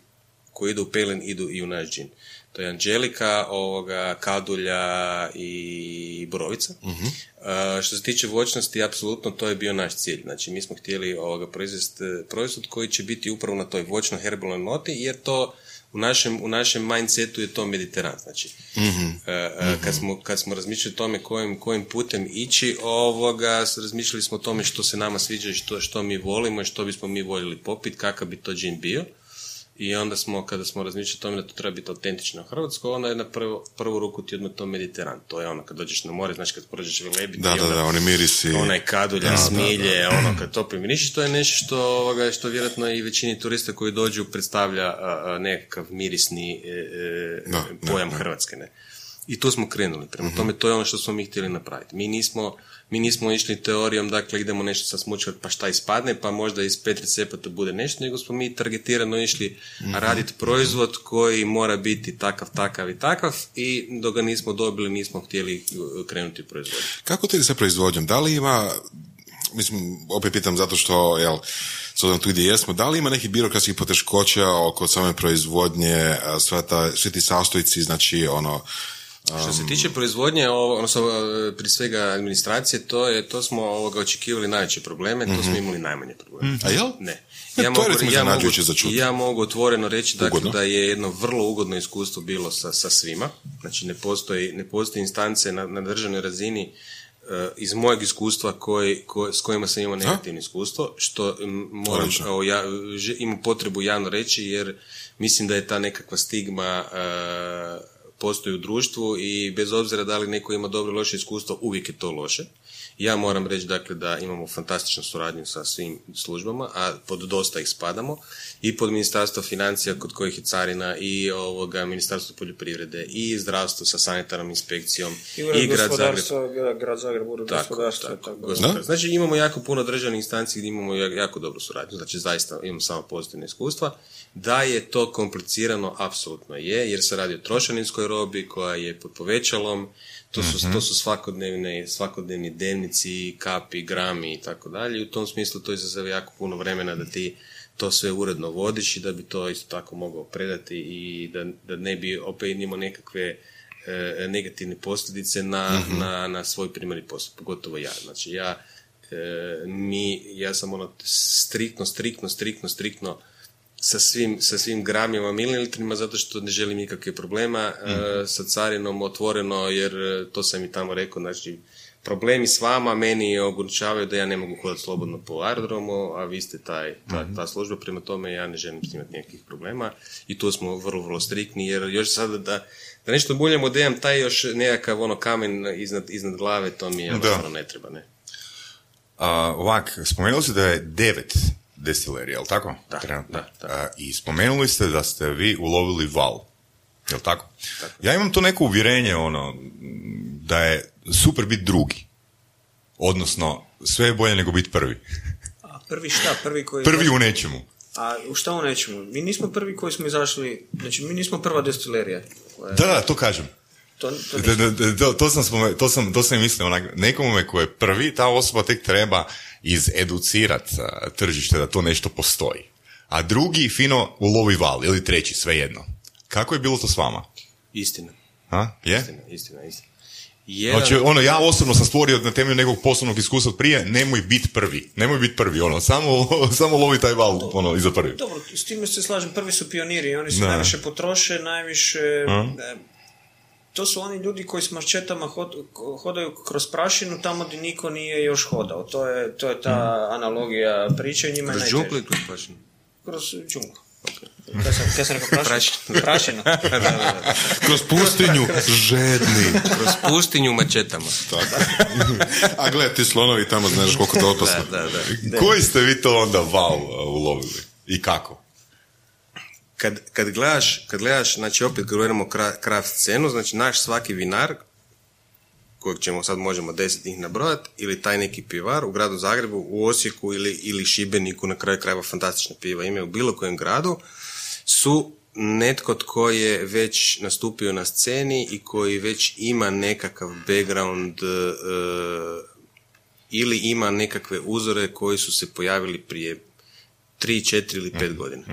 koji idu u pelin idu i u naš džin. To je Anđelika, ovoga, Kadulja i Borovica. Uh, što se tiče voćnosti, apsolutno to je bio naš cilj. Znači, mi smo htjeli ovoga proizvesti e, proizvod koji će biti upravo na toj voćno-herbalnoj noti, jer to u našem, u našem mindsetu je to Mediteran. Znači, mm kad, smo, kad smo razmišljali o tome kojim, kojim putem ići, ovoga, razmišljali smo o tome što se nama sviđa i što, što mi volimo i što bismo mi voljeli popiti, kakav bi to džin bio. I onda smo, kada smo razmišljali o tome da to treba biti autentično Hrvatsko, onda je na prvu, prvu ruku ti odmah to Mediteran. To je ono, kad dođeš na more, znači kad prođeš Velebit, da, da, da, oni mirisi. Onaj kadulja, smilje, ono, kad to primiriš, to je nešto što, ovoga, što vjerojatno i većini turista koji dođu predstavlja nekakav mirisni e, e pojam Hrvatske, ne. I tu smo krenuli. Prema mhm. tome, to je ono što smo mi htjeli napraviti. Mi nismo mi nismo išli teorijom, dakle idemo nešto sa smučati pa šta ispadne, pa možda iz pet recepata bude nešto, nego smo mi targetirano išli mm raditi proizvod koji mora biti takav, takav i takav i dok ga nismo dobili nismo htjeli uh, krenuti u proizvodnju. Kako ti sa proizvodnjom? Da li ima, mislim, opet pitam zato što, jel, s obzirom tu gdje jesmo, da li ima nekih birokratskih poteškoća oko same proizvodnje, sva ta, svi ti sastojci, znači ono, što se tiče proizvodnje, odnosno e, prije svega administracije, to je to smo ovoga očekivali najveće probleme, to smo mhm. imali najmanje probleme. A jel? Ne. Ja, to mogu, ja, mogu, ja mogu otvoreno reći dakle, da je jedno vrlo ugodno iskustvo bilo sa, sa svima. Znači ne postoji, ne postoji instance na, na državnoj razini uh, iz mojeg iskustva koji, s kojima sam imao negativno iskustvo, što moram, kao ja, imam potrebu javno reći jer mislim da je ta nekakva stigma uh, postoji u društvu i bez obzira da li neko ima dobro ili loše iskustvo, uvijek je to loše. Ja moram reći dakle da imamo fantastičnu suradnju sa svim službama, a pod dosta ih spadamo i pod ministarstvo financija kod kojih je carina i ovoga ministarstvo poljoprivrede i zdravstvo sa sanitarnom inspekcijom i, i grad Zagreb. grad Zagreb, gospodarstvo. Tako, tako, Znači imamo jako puno državnih instanci gdje imamo jako dobru suradnju, znači zaista imamo samo pozitivne iskustva. Da je to komplicirano, apsolutno je, jer se radi o trošaninskoj robi koja je pod povećalom, to su, mm to su svakodnevne, svakodnevni dnevnici, kapi, grami i tako dalje. U tom smislu to izazove jako puno vremena da ti to sve uredno vodiš i da bi to isto tako mogao predati i da, da ne bi opet imao nekakve e, negativne posljedice na, mhm. na, na svoj primjeri posao, pogotovo ja. Znači ja, e, mi, ja sam ono striktno, striktno, striktno, striktno sa svim, sa svim gramima, mililitrima, zato što ne želim nikakve problema mm sa carinom otvoreno, jer e, to sam i tamo rekao, znači problemi s vama meni ogorčavaju da ja ne mogu hodati slobodno po aerodromu, a vi ste taj, ta, mhm. ta služba, prema tome ja ne želim s imati nikakvih problema i tu smo vrlo, vrlo striktni, jer još sada da, da nešto buljemo da imam taj još nekakav ono kamen iznad, iznad glave, to mi je da. ne treba, ne. ovak, spomenuli se da je devet destilerija, jel tako? Da, da, da. I spomenuli ste da ste vi ulovili val, jel tako? tako? Ja imam to neko uvjerenje, ono, da je super biti drugi. Odnosno, sve je bolje nego biti prvi. A prvi šta? Prvi koji... Prvi u nečemu. A u šta u nečemu? Mi nismo prvi koji smo izašli, znači mi nismo prva destilerija. Da, da, to kažem. To, to, to, sam, to, sam, to sam mislio, onak, nekome ko je prvi, ta osoba tek treba izeducirat tržište da to nešto postoji. A drugi fino ulovi val, ili treći, svejedno. Kako je bilo to s vama? Istina. A? Je? Istina, istina, istina. Jedan... Znači, ono, ja osobno sam stvorio na temelju nekog poslovnog iskustva prije, nemoj biti prvi. Nemoj biti prvi, ono, samo, samo lovi taj val, ono, iza prvi. Dobro, s time se slažem, prvi su pioniri, oni se najviše potroše, najviše... to su oni ljudi koji s marčetama hodaju kroz prašinu tamo gdje niko nije još hodao. To je, to je ta mm. analogija priče njima Kroz džunglu ili kroz prašinu? Kroz džunglu. Okay. Kaj sam, rekao prašinu? Prašinu. kroz pustinju žedni. Kroz pustinju mačetama. Tako. A gledaj, ti slonovi tamo znaš koliko to opasno. Da, da, da. Koji ste vi to onda val ulovili? I kako? Kad, kad, gledaš, kad gledaš, znači opet govorimo o craft scenu, znači naš svaki vinar, kojeg ćemo sad možemo deset njih nabrojati, ili taj neki pivar u gradu Zagrebu, u Osijeku ili, ili Šibeniku, na kraju krajeva fantastična piva imaju u bilo kojem gradu, su netko tko je već nastupio na sceni i koji već ima nekakav background uh, ili ima nekakve uzore koji su se pojavili prije 3, 4 ili 5 godina.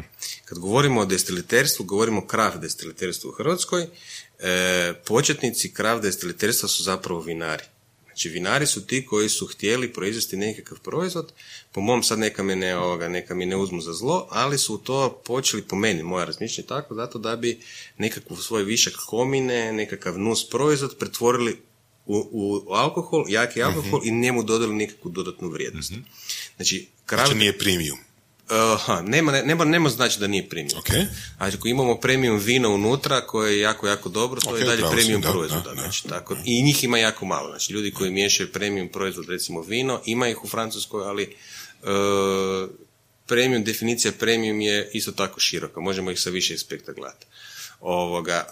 Kad govorimo o destiliterstvu, govorimo o kraft destiliterstvu u Hrvatskoj, e, početnici kraft destiliterstva su zapravo vinari. Znači, vinari su ti koji su htjeli proizvesti nekakav proizvod, po mom sad neka me ne, ovoga, neka mi ne uzmu za zlo, ali su to počeli, po meni, moja razmišljanje tako, zato da bi nekakav svoj višak komine, nekakav nus proizvod pretvorili u, u alkohol, jaki alkohol i njemu dodali nekakvu dodatnu vrijednost. Znači, kraft... Znači nije premium. Aha, nema, nema, nema znači da nije premium. Okay. Znači, ako imamo premium vino unutra koje je jako, jako dobro, to Ok, je dalje premium da, proizvod. da, da. Znači, tako, I njih ima jako malo. Znači, ljudi koji miješaju premium proizvod, recimo vino, ima ih u Francuskoj, ali e, premium, definicija premium je isto tako široka. Možemo ih sa više aspekta gledati. Ovoga,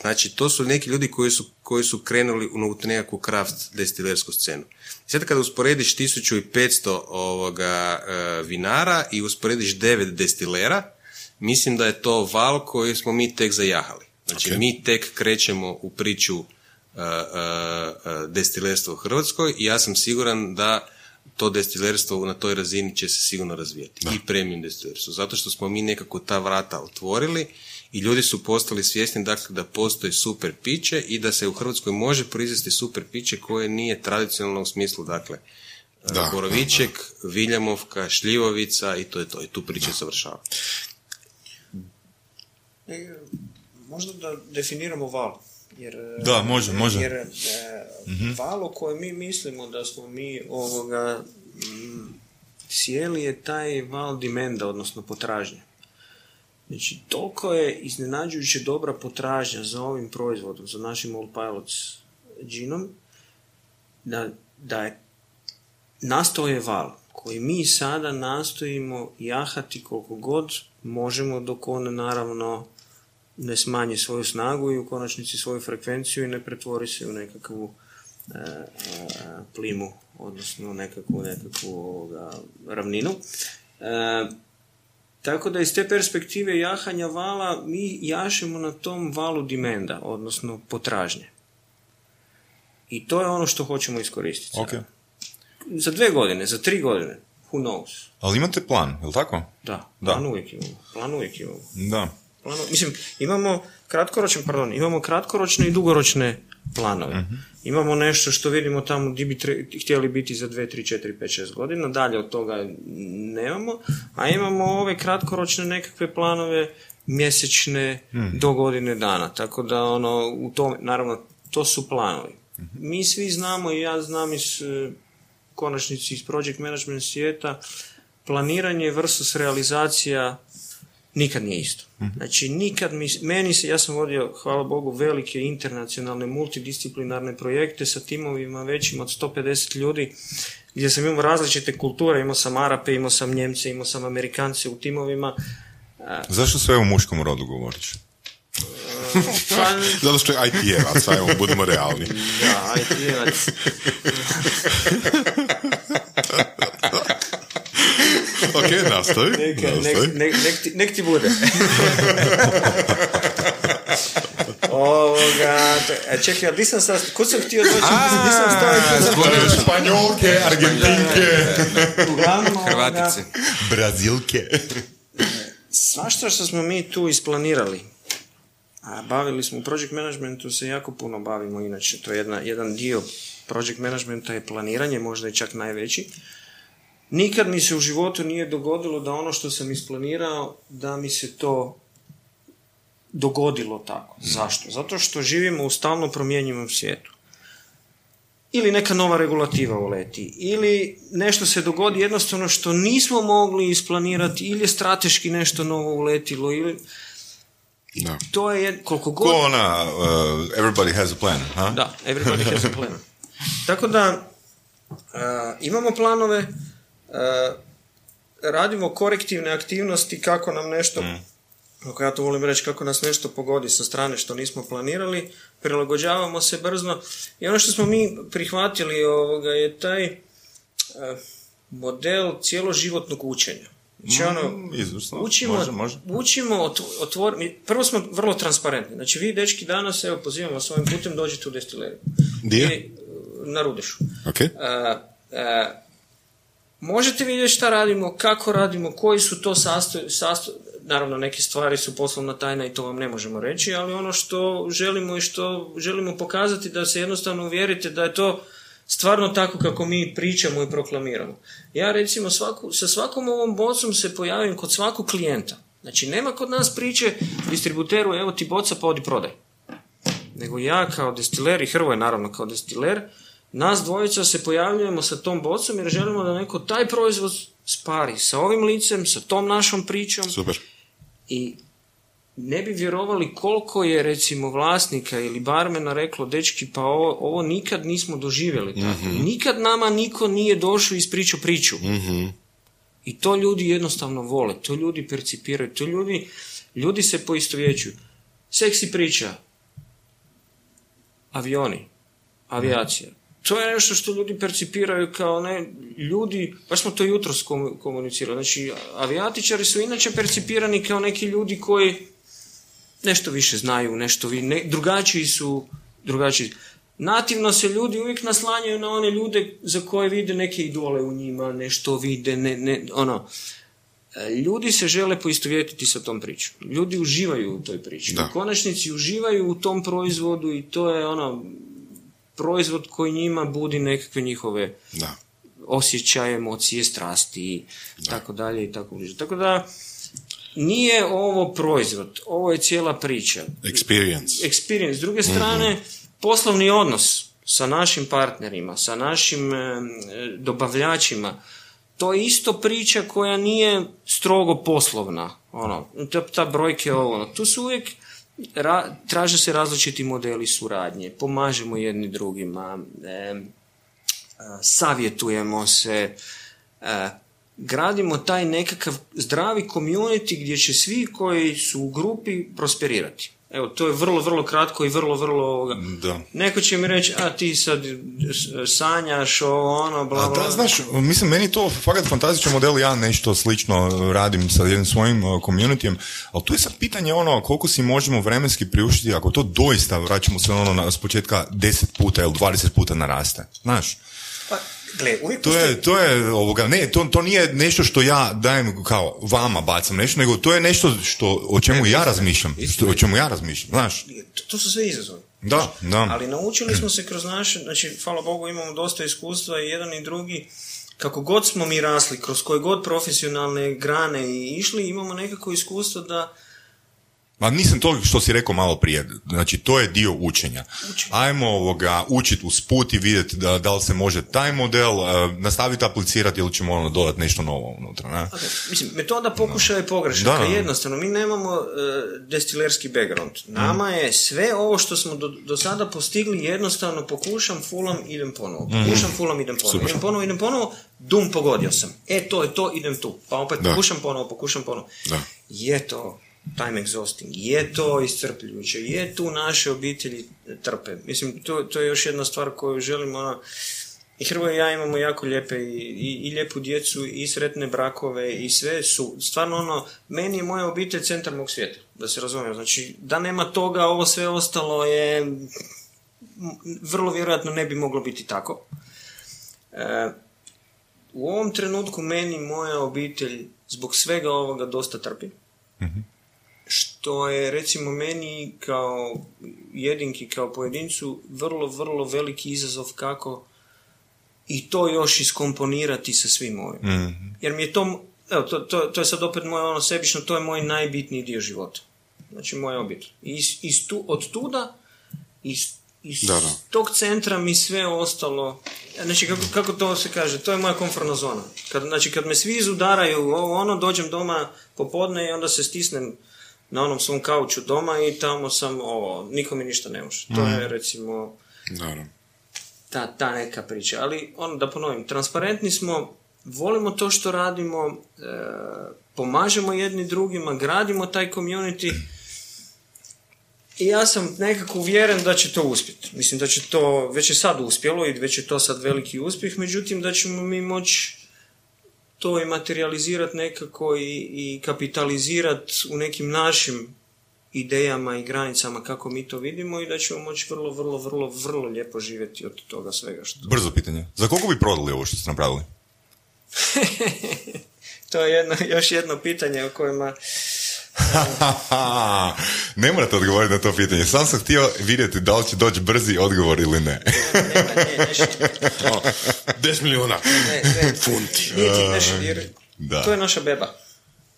znači, to su neki ljudi koji su, koji su krenuli u nekakvu kraft destilersku scenu. Sad kada usporediš 1500 ovoga, vinara i usporediš 9 destilera, mislim da je to val koji smo mi tek zajahali. Znači, Ok. mi tek krećemo u priču uh, uh, destilerstva u Hrvatskoj i ja sam siguran da to destilerstvo na toj razini će se sigurno razvijati. I premium destilerstvo. Zato što smo mi nekako ta vrata otvorili i ljudi su postali svjesni dakle, da postoji super piće i da se u Hrvatskoj može proizvesti super piće koje nije tradicionalno u smislu, dakle, Da, uh, Boroviček, Viljamovka, Šljivovica i to je to. I tu priča završava. E, Možda da definiramo val. Jer, e, Da, može, može. Jer e, val o kojem mi mislimo da smo mi ovoga sjeli je taj val dimenda, odnosno potražnje. Znači, toliko je iznenađujuće dobra potražnja za ovim proizvodom, za našim Old Pilots džinom, da, da je nastao je val koji mi sada nastojimo jahati koliko god možemo dok on naravno ne smanji svoju snagu i u konačnici svoju frekvenciju i ne pretvori se u nekakvu e, e, plimu, odnosno nekakvu, nekakvu ovoga, ravninu. E, tako da iz te perspektive jahanja vala mi jašemo na tom valu dimenda, odnosno potražnje. I to je ono što hoćemo iskoristiti. Ok. sada. Za dve godine, za tri godine, who knows? Ali imate plan, je li tako? Da, Da. plan uvijek imamo. Plan uvijek imamo. Da. Plano, mislim, imamo kratkoročne, pardon, imamo kratkoročne i dugoročne planove. Mhm. Imamo nešto što vidimo tamo gdje bi tre- htjeli biti za 2, 3, 4, 5, 6 godina, dalje od toga nemamo, a imamo ove kratkoročne nekakve planove mjesečne Mhm. do godine dana. Tako da ono, u tom, naravno, to su planovi. Mhm. Mi svi znamo i ja znam iz e, konačnici iz project management svijeta, planiranje versus realizacija nikad nije isto. Znači, nikad mi, meni se, ja sam vodio, hvala Bogu, velike internacionalne, multidisciplinarne projekte sa timovima većim od 150 ljudi, gdje sam imao različite kulture, imao sam Arape, imao sam Njemce, imao sam Amerikance u timovima. Zašto sve u muškom rodu govoriš? Pa, Zato što je IT-evac, ajmo, budemo realni. da, IT-evac. nastavi. Neka, nek, nastavi. nek, nek, ti, nek ti bude. Ovoga, e, čekaj, ali di sam sad, kud sam htio doći? Di sam stao i kud sam htio Španjolke, Argentinke? Uglavnom, Hrvatice. Brazilke. Svašta što smo mi tu isplanirali, a bavili smo u project managementu se jako puno bavimo inače, to je jedna, jedan dio project managementa je planiranje, možda i čak najveći. Nikad mi se u životu nije dogodilo da ono što sam isplanirao, da mi se to dogodilo tako. Zašto? Zato što živimo u stalno promjenjivom svijetu. Ili neka nova regulativa uleti, ili nešto se dogodi jednostavno što nismo mogli isplanirati, ili je strateški nešto novo uletilo, ili... Da. To je, koliko god... Ko ona, uh, everybody has a plan, ha? Da, everybody has a plan. Tako da, uh, imamo planove, radimo korektivne aktivnosti kako nam nešto, kako ja to volim reći, kako nas nešto pogodi sa strane što nismo planirali, prilagođavamo se brzo i ono što smo mi prihvatili ovoga je taj uh, model cjeloživotnog učenja. Znači, ono, Mm, izvrsno. učimo, Može, može. učimo ot- otvor, prvo smo vrlo transparentni. Znači, vi, dečki, danas, evo, pozivamo vas ovim putem, dođite u destileriju. Gdje? I, na Rudešu. Ok. E, e, možete vidjeti šta radimo, kako radimo, koji su to sastoj, sastoj, naravno neke stvari su poslovna tajna i to vam ne možemo reći, ali ono što želimo i što želimo pokazati da se jednostavno uvjerite da je to stvarno tako kako mi pričamo i proklamiramo. Ja recimo svaku, sa svakom ovom bocom se pojavim kod svakog klijenta. Znači nema kod nas priče distributeru evo ti boca pa odi prodaj nego ja kao destiler i Hrvoje naravno kao destiler, nas dvojica se pojavljujemo sa tom bocom jer želimo da neko taj proizvod spari sa ovim licem, sa tom našom pričom Super. i ne bi vjerovali koliko je recimo vlasnika ili barmena reklo, dečki, pa ovo, ovo nikad nismo doživjeli tako. Nikad nama niko nije došao i ispričao priču. I to ljudi jednostavno vole, to ljudi percipiraju, to ljudi, ljudi se poistovjećuju. Seksi priča, avioni, avijacija. To je nešto što ljudi percipiraju kao ne, ljudi, baš smo to jutro komunicirali, znači avijatičari su inače percipirani kao neki ljudi koji nešto više znaju, nešto vi, ne, drugačiji su, drugačiji. Nativno se ljudi uvijek naslanjaju na one ljude za koje vide neke idole u njima, nešto vide, ne, ne, ono. E, Ljudi se žele poistovjetiti sa tom pričom. Ljudi uživaju u toj priči. Da. U konačnici uživaju u tom proizvodu i to je ono proizvod koji njima budi nekakve njihove Da. osjećaje, emocije, strasti i tako dalje i tako bliže. Tako da nije ovo proizvod, ovo je cijela priča. Experience. Experience. S druge strane, poslovni odnos sa našim partnerima, sa našim e, dobavljačima, to je isto priča koja nije strogo poslovna. Ono, ta, ta brojke ovo, ono. Tu su uvijek ra- traže se različiti modeli suradnje, pomažemo jedni drugima, e, savjetujemo se, e, gradimo taj nekakav zdravi community gdje će svi koji su u grupi prosperirati. Evo, to je vrlo, vrlo kratko i vrlo, vrlo... ovoga. Da. Neko će mi reći, a ti sad s- sanjaš, ovo, ono, bla, A bla. da, znaš, mislim, meni to fakat fantastičan model, ja nešto slično radim sa jednim svojim uh, communityjem, ali tu je sad pitanje ono, koliko si možemo vremenski priuštiti, ako to doista, vraćamo se ono na, s početka 10 puta ili 20 puta naraste, znaš. Pa, gle, uvijek To je, to je ovoga, ne, to, to nije nešto što ja dajem kao vama bacam nešto, nego to je nešto što, o čemu ja razmišljam, što, o čemu ja razmišljam, znaš. To- To su sve izazovi. Da, da. Ali naučili smo se kroz naše, znači, hvala Bogu, imamo dosta iskustva i jedan i drugi, kako god smo mi rasli, kroz koje god profesionalne grane i išli, imamo nekako iskustvo da Ma nisam to što si rekao malo prije, znači to je dio učenja. Ajmo ovoga učiti usput i vidjeti da, da li se može taj model uh, nastaviti aplicirati ili ćemo ono dodati nešto novo unutra. Ne? Ok, Mislim, metoda pokušaja je pogrešna. Da. Jednostavno, mi nemamo e, destilerski background. Nama je sve ovo što smo do, do sada postigli jednostavno pokušam, fulam, idem ponovo. Pokušam, fulam, idem ponovo. Idem ponovo, idem ponovo, dum, pogodio sam. E, to je to, idem tu. Pa opet Da. pokušam ponovo, pokušam ponovo. Da. Je to time exhausting, je to iscrpljujuće, je tu naše obitelji trpe. Mislim, to, to je još jedna stvar koju želimo, ono, i Hrvoje i ja imamo jako lijepe i, i, i lijepu djecu i sretne brakove i sve su, stvarno ono, meni je moja obitelj centar mog svijeta, da se razumijem. Znači, da nema toga, ovo sve ostalo je vrlo vjerojatno ne bi moglo biti tako. E, u ovom trenutku meni moja obitelj zbog svega ovoga dosta trpi. Što je recimo meni kao jedinki, kao pojedincu vrlo, vrlo veliki izazov kako i to još iskomponirati sa svim ovim. Jer mi je to, evo, to, to, to je sad opet moje ono sebično, to je moj najbitniji dio života. Znači moja obitelj. I iz, iz tu, od tuda, iz, iz Da, da. tog centra mi sve ostalo, znači kako, kako to se kaže, to je moja komfortna zona. Kad, znači kad me svi izudaraju ovo ono, dođem doma popodne i onda se stisnem na onom svom kauču doma i tamo sam ovo, niko mi ništa ne može. To je recimo Naravno. ta, ta neka priča. Ali, ono, da ponovim, transparentni smo, volimo to što radimo, e, pomažemo jedni drugima, gradimo taj community i ja sam nekako uvjeren da će to uspjeti. Mislim da će to, već je sad uspjelo i već je to sad veliki uspjeh, međutim da ćemo mi moći to i materializirati nekako i, i kapitalizirati u nekim našim idejama i granicama kako mi to vidimo i da ćemo moći vrlo, vrlo, vrlo, vrlo lijepo živjeti od toga svega što... Brzo pitanje. Za koliko bi prodali ovo što ste napravili? to je jedno, još jedno pitanje o kojima... ne morate odgovoriti na to pitanje. Sam sam htio vidjeti da li će doći brzi odgovor ili ne. Ne, 10 milijuna ne, ne, funti. to je naša beba.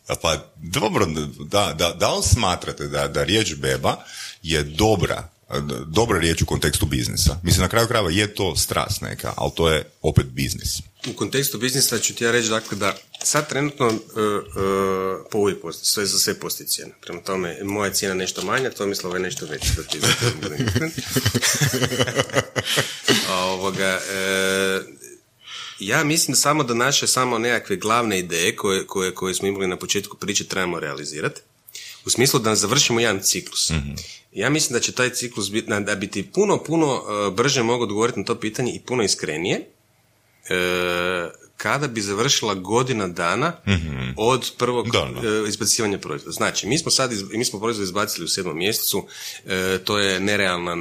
A Pa dobro, da, da, da li smatrate da, da riječ beba je dobra, dobra riječ u kontekstu biznisa? Mislim, na kraju krajeva je to strast neka, ali to je opet biznis. U kontekstu biznisa ću ti ja reći dakle da sad trenutno uh, uh, po ovoj posti, sve za sve postoji cijena. Prema tome, moja cijena nešto manja, to mislila je nešto veća. Da ti ovoga, e, ja mislim samo da naše samo nekakve glavne ideje koje, koje, koje smo imali na početku priče trebamo realizirati. U smislu da završimo jedan ciklus. Ja mislim da će taj ciklus biti, da bi ti puno, puno brže mogu odgovoriti na to pitanje i puno iskrenije. E, kada bi završila godina dana od prvog e, izbacivanja proizvoda. Znači, mi smo sad iz, mi smo proizvod izbacili u sedmom mjesecu, e, to je nerealna,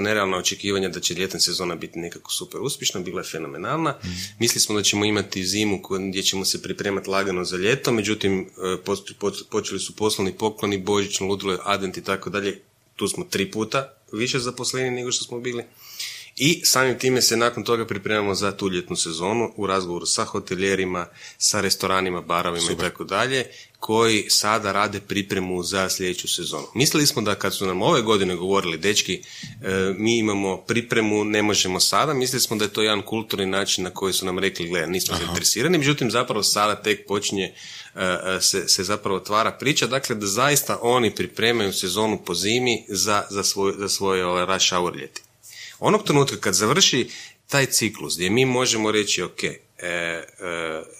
nerealna očekivanja da će ljetna sezona biti nekako super uspješna, bila je fenomenalna. Mislili smo da ćemo imati zimu gdje ćemo se pripremati lagano za ljeto, međutim, e, post- po- počeli su poslovni pokloni, božićno ludilo, advent i tako dalje. Tu smo tri puta više zaposleni nego što smo bili. I samim time se nakon toga pripremamo za tu ljetnu sezonu u razgovoru sa hotelijerima, sa restoranima, barovima i tako dalje, koji sada rade pripremu za sljedeću sezonu. Mislili smo da kad su nam ove godine govorili, dečki, e, mi imamo pripremu, ne možemo sada, mislili smo da je to jedan kulturni način na koji su nam rekli, gle, nismo zainteresirani, međutim zapravo sada tek počinje e, e, se, se zapravo otvara priča, dakle da zaista oni pripremaju sezonu po zimi za, za, svoj, za svoje ovaj, rush hour ljeti. Onog trenutka kad završi taj ciklus gdje mi možemo reći ok, e, e,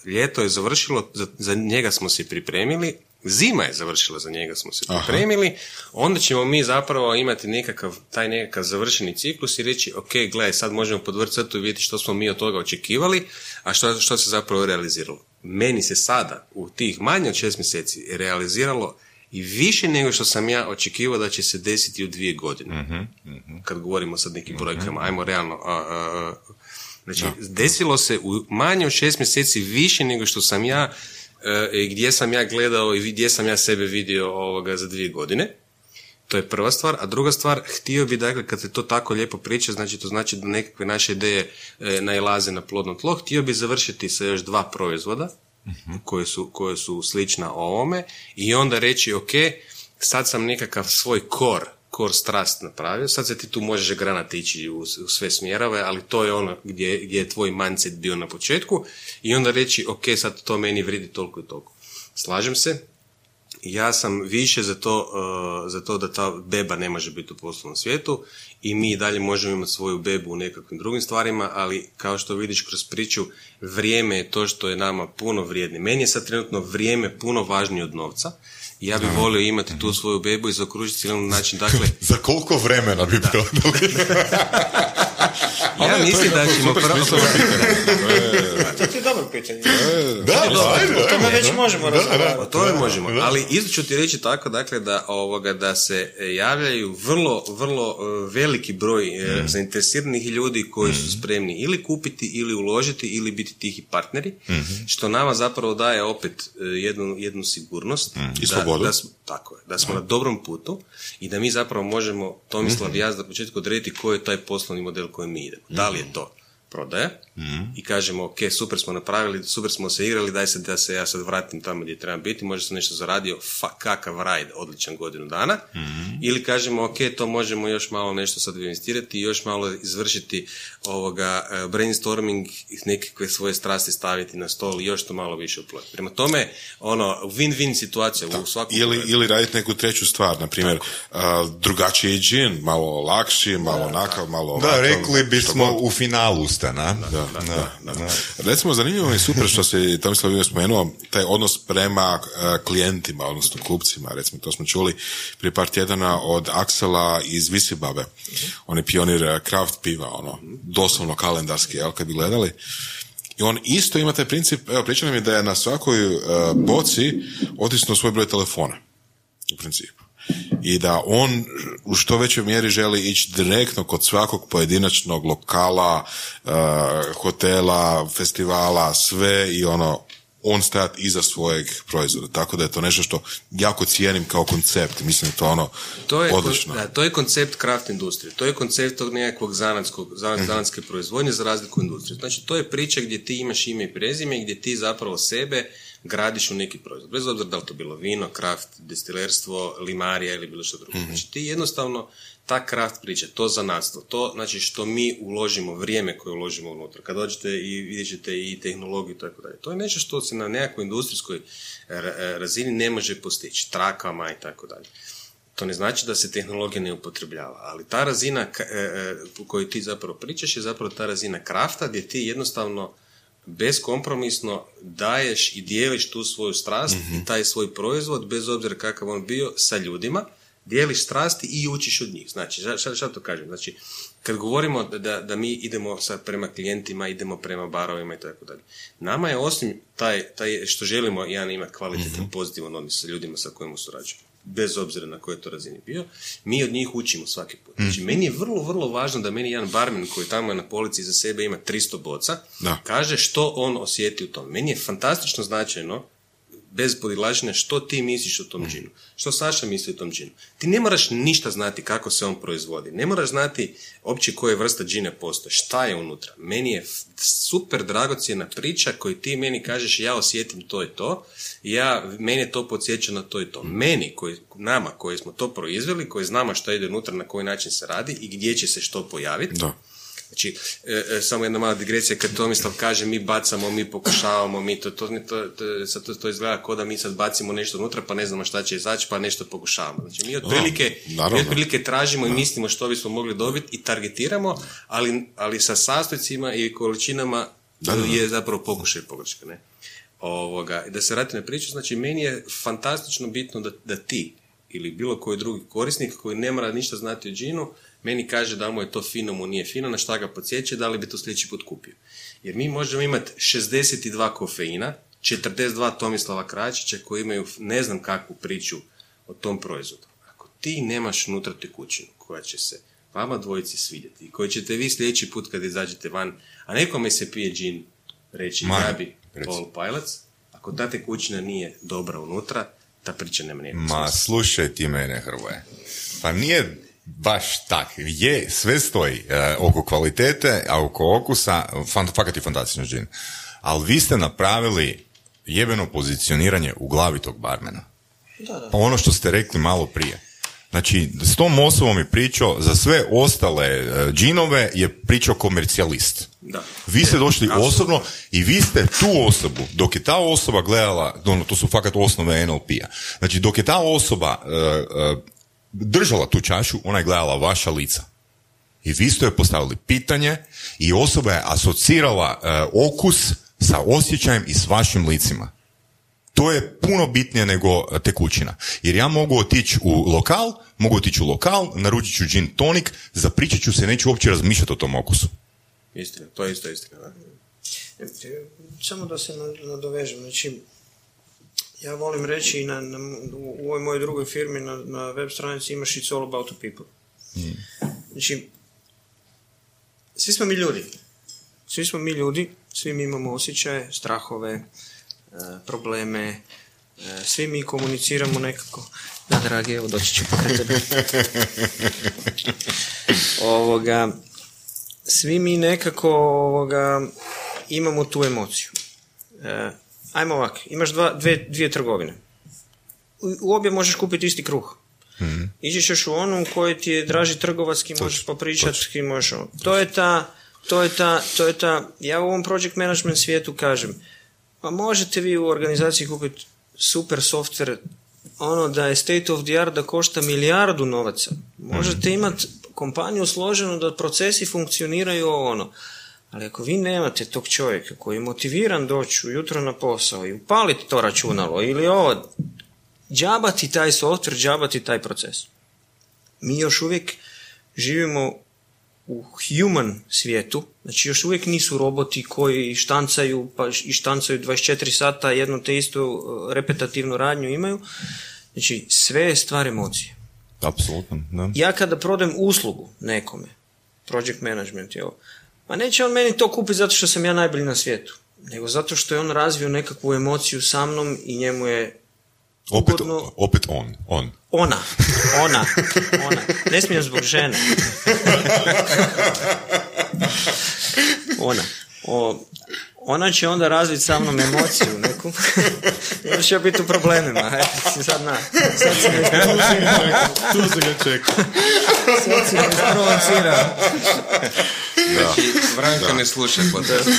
ljeto je završilo, za, za njega smo se pripremili, zima je završila, za njega smo se pripremili, onda ćemo mi zapravo imati nekakav, taj nekakav završeni ciklus i reći ok, gledaj, sad možemo podvrti crtu i vidjeti što smo mi od toga očekivali, a što, što se zapravo realiziralo. Meni se sada u tih manje od šest mjeseci realiziralo i više nego što sam ja očekivao da će se desiti u dvije godine. Kad govorimo sad nekim brojkama, ajmo realno. A, a, a, znači, desilo se u manje od šest mjeseci više nego što sam ja, e, i gdje sam ja gledao i gdje sam ja sebe vidio ovoga za dvije godine. To je prva stvar, a druga stvar, htio bi dakle, kad se to tako lijepo priča, znači to znači da nekakve naše ideje e, nailaze na plodno tlo, htio bi završiti sa još dva proizvoda, koje su, koje su slična ovome i onda reći ok, sad sam nekakav svoj kor, kor strast napravio, sad se ti tu možeš granati ići u, u sve smjerove, ali to je ono gdje, gdje je tvoj mindset bio na početku i onda reći ok, sad to meni vridi toliko i toliko. Slažem se, ja sam više za to, uh, za to da ta beba ne može biti u poslovnom svijetu i mi i dalje možemo imati svoju bebu u nekakvim drugim stvarima, ali kao što vidiš kroz priču, vrijeme je to što je nama puno vrijednije. Meni je sad trenutno vrijeme puno važnije od novca. Ja bih volio imati tu svoju bebu i zaokružiti cijeli način. Dakle, Za koliko vremena bi prodali? ja mislim da ćemo prvo... To ti je dobro pitanje. da, O tome već da. možemo razgovarati. O tome možemo, ali isto ću ti reći tako, dakle, da, ovoga, da se e, javljaju vrlo, vrlo e, veliki broj e, zainteresiranih ljudi koji su spremni ili kupiti, ili uložiti, ili biti tihi partneri, što nama zapravo daje opet jednu, jednu sigurnost. I da, slobodu. da smo, tako je, da smo na dobrom putu i da mi zapravo možemo, Tomislav i ja, za početku odrediti koji je taj poslovni model koji mi idemo. Da li je prodaja i kažemo ok, super smo napravili, super smo se igrali, daj se da se ja sad vratim tamo gdje trebam biti, možda sam nešto zaradio, fa, kakav rajd, odličan godinu dana. Ili kažemo ok, to možemo još malo nešto sad investirati i još malo izvršiti ovoga eh, brainstorming i nekakve svoje strasti staviti na stol i još to malo više uplati. Prema tome, ono, win-win situacija u svakom Ili, pogledu. ili raditi neku treću stvar, na primjer, drugačiji džin, malo lakši, malo onakav, malo Da, ovakav, rekli bismo u finalu ste, na? Da, da, da. Recimo, zanimljivo mi je super što se Tomislav Vino spomenuo, taj odnos prema e, klijentima, odnosno kupcima, recimo, to smo čuli prije par tjedana od Aksela iz Visibabe. On je pionir e, craft piva, ono, doslovno kalendarski, jel, kad bi gledali. I on isto ima taj princip, evo priča nam je da je na svakoj uh, boci otisnuo svoj broj telefona, u principu. I da on u što većoj mjeri želi ići direktno kod svakog pojedinačnog lokala, uh, hotela, festivala, sve i ono, on stajati iza svojeg proizvoda. Tako da je to nešto što jako cijenim kao koncept. Mislim to ono to je, odlično. Da, to je koncept kraft industrije. To je koncept tog nekakvog zanatskog, mhm. zanatske proizvodnje za razliku industrije. Znači to je priča gdje ti imaš ime i prezime i gdje ti zapravo sebe gradiš u neki proizvod. Bez obzira da li to bilo vino, kraft, destilerstvo, limarija ili bilo što drugo. mm Znači ti jednostavno ta kraft priča, to zanatstvo, to znači što mi uložimo, vrijeme koje uložimo unutra. Kad dođete i vidjet ćete i tehnologiju i tako dalje. To je nešto što se na nekakvoj industrijskoj razini ne može postići, trakama i tako dalje. To ne znači da se tehnologija ne upotrebljava, ali ta razina e, e, u kojoj ti zapravo pričaš je zapravo ta razina krafta gdje ti jednostavno beskompromisno daješ i dijeliš tu svoju strast i mhm. taj svoj proizvod, bez obzira kakav on bio, sa ljudima, dijeliš strasti i učiš od njih. Znači, šta, šta to kažem? Znači, kad govorimo da, da mi idemo sad prema klijentima, idemo prema barovima i tako dalje, nama je osim taj, taj što želimo jedan imati kvalitetan, mm pozitivan odnos sa ljudima sa kojima surađujemo, bez obzira na kojoj to razini bio, mi od njih učimo svaki put. Znači, mhm. meni je vrlo, vrlo važno da meni jedan barmen koji tamo na polici za sebe ima 300 boca, kaže što on osjeti u tom. Meni je fantastično značajno bez podilaženja što ti misliš o tom džinu, što Saša misli o tom džinu. Ti ne moraš ništa znati kako se on proizvodi, ne moraš znati opće koje vrsta džine postoje, šta je unutra. Meni je super dragocjena priča koju ti meni kažeš ja osjetim to i to, ja, meni je to podsjeća na to i to. Meni, koji, nama koji smo to proizveli, koji znamo šta ide unutra, na koji način se radi i gdje će se što pojaviti, da Znači, e, e, samo jedna mala digresija, kad Tomislav kaže mi bacamo, mi pokušavamo, mi to, to, to, to, to, to izgleda kao da mi sad bacimo nešto unutra pa ne znamo šta će izaći pa nešto pokušavamo. Znači, mi otprilike, mi otprilike tražimo i mislimo što bismo mogli dobiti i targetiramo, ali, ali sa sastojcima i količinama je zapravo pokušaj pogreška. Ne? Ovoga, da se vrati na priču, znači meni je fantastično bitno da, da ti ili bilo koji drugi korisnik koji ne mora ništa znati o džinu, meni kaže da mu je to fino, mu nije fino, na šta ga podsjeće, da li bi to sljedeći put kupio. Jer mi možemo imati 62 kofeina, 42 Tomislava Kračića koji imaju ne znam kakvu priču o tom proizvodu. Ako ti nemaš unutra tekućinu koja će se vama dvojici svidjeti i koju ćete vi sljedeći put kad izađete van, a nekome se pije džin reći ja bi Paul Pilots, ako ta tekućina nije dobra unutra, ta priča nema Ma, slušaj ti mene, Hrvoje. Pa nije baš tak. Je, sve stoji e, oko kvalitete, a oko okusa, fan, fakat je fantastično džin. Ali vi ste napravili jebeno pozicioniranje u glavi tog barmena. Da, da. Pa ono što ste rekli malo prije. Znači, s tom osobom je pričao, za sve ostale uh, džinove je pričao komercijalist. Da. Vi ste došli osobno i vi ste tu osobu, dok je ta osoba gledala, ono, to su fakat osnove NLP-a, znači dok je ta osoba uh, držala tu čašu, ona je gledala vaša lica. I vi ste joj postavili pitanje i osoba je asocirala e, okus sa osjećajem i s vašim licima. To je puno bitnije nego tekućina. Jer ja mogu otići u lokal, mogu otići u lokal, naručit ću gin tonik, zapričat ću se, neću uopće razmišljati o tom okusu. Istina, to je isto istina. Samo da se nadovežem, znači ja volim reći na, na, u ovoj mojoj drugoj firmi na, na web stranici imaš It's all about the people. Mm. Znači, svi smo mi ljudi. Svi smo mi ljudi, svi mi imamo osjećaje, strahove, e, probleme, e, svi mi komuniciramo nekako. Da, dragi, evo doći ću pokraj tebe. ovoga, svi mi nekako ovoga, imamo tu emociju. E, ajmo ovak, imaš dva, dve, dvije trgovine. U, u obje možeš kupiti isti kruh. Mm-hmm. Iđeš u onu u kojoj ti je draži trgovac, ki možeš popričati, ki možeš. To je ta, to je ta, to je ta, ja u ovom project management svijetu kažem, pa možete vi u organizaciji kupiti super software, ono da je state of the art da košta milijardu novaca. Možete mm imati kompaniju složenu da procesi funkcioniraju ono. Ali ako vi nemate tog čovjeka koji je motiviran doći ujutro na posao i upaliti to računalo ili ovo, džabati taj software, džabati taj proces. Mi još uvijek živimo u human svijetu, znači još uvijek nisu roboti koji štancaju, pa i štancaju 24 sata jednu te istu uh, repetativnu radnju imaju. Znači, sve je stvar emocije. Apsolutno, da. Ja kada prodem uslugu nekome, project management je ovo, pa neće on meni to kupiti zato što sam ja najbolji na svijetu, nego zato što je on razvio nekakvu emociju sa mnom i njemu je Opet, ugodno- opet on, on. ona, ona, ona. Ne smijem zbog žene. Ona. O, ona će onda razviti sa mnom emociju neku. I onda će ja biti u problemima. Ajde, si sad na. Sad me isprovocirao. Tu se ga čeka. Sad si me isprovocirao. Znači, Branko ne sluša podcast.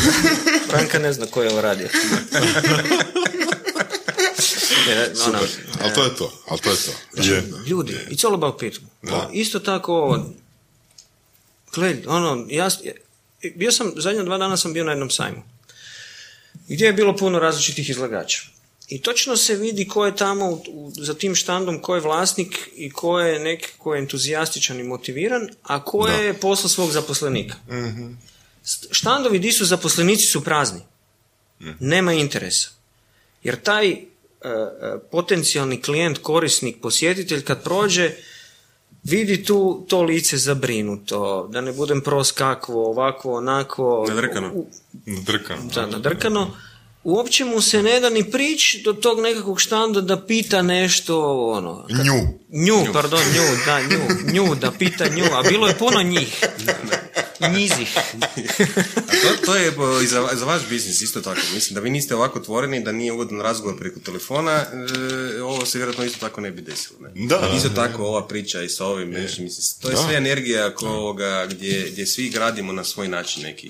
Franka ne zna ko je ovo radio. Ne, ona, Ali to je to, ali to je to. Je. Ljudi, it's all about people. Isto tako ovo, gled, ono, ja, bio sam, zadnja dva dana sam bio na jednom sajmu, gdje je bilo puno različitih izlagača. I točno se vidi ko je tamo u- u- za tim štandom, ko je vlasnik i ko je neki ko je entuzijastičan i motiviran, a ko je posla svog zaposlenika. St- Štandovi di su zaposlenici su prazni. Nema interesa. Jer taj e, potencijalni klijent, korisnik, posjetitelj kad prođe vidi tu to lice zabrinuto, da ne budem pros kakvo, ovakvo, onako. Nadrkano. U- Drkan. da, nadrkano. Uopće mu se ne da ni prić do tog nekakvog štanda da pita nešto, ono... kad- Nju. Nju, pardon, nju, da, nju, nju, da pita nju, a bilo je puno njih. Njizih. A to, to je i za, za vaš biznis isto tako. Mislim da vi niste ovako otvoreni, da nije ugodan razgovor preko telefona, e, ovo se vjerojatno isto tako ne bi desilo. Ne? Da. Isto tako ova priča i sa ovim, znači, mislim, to je sve energija ko ovoga gdje, gdje svi gradimo na svoj način neki,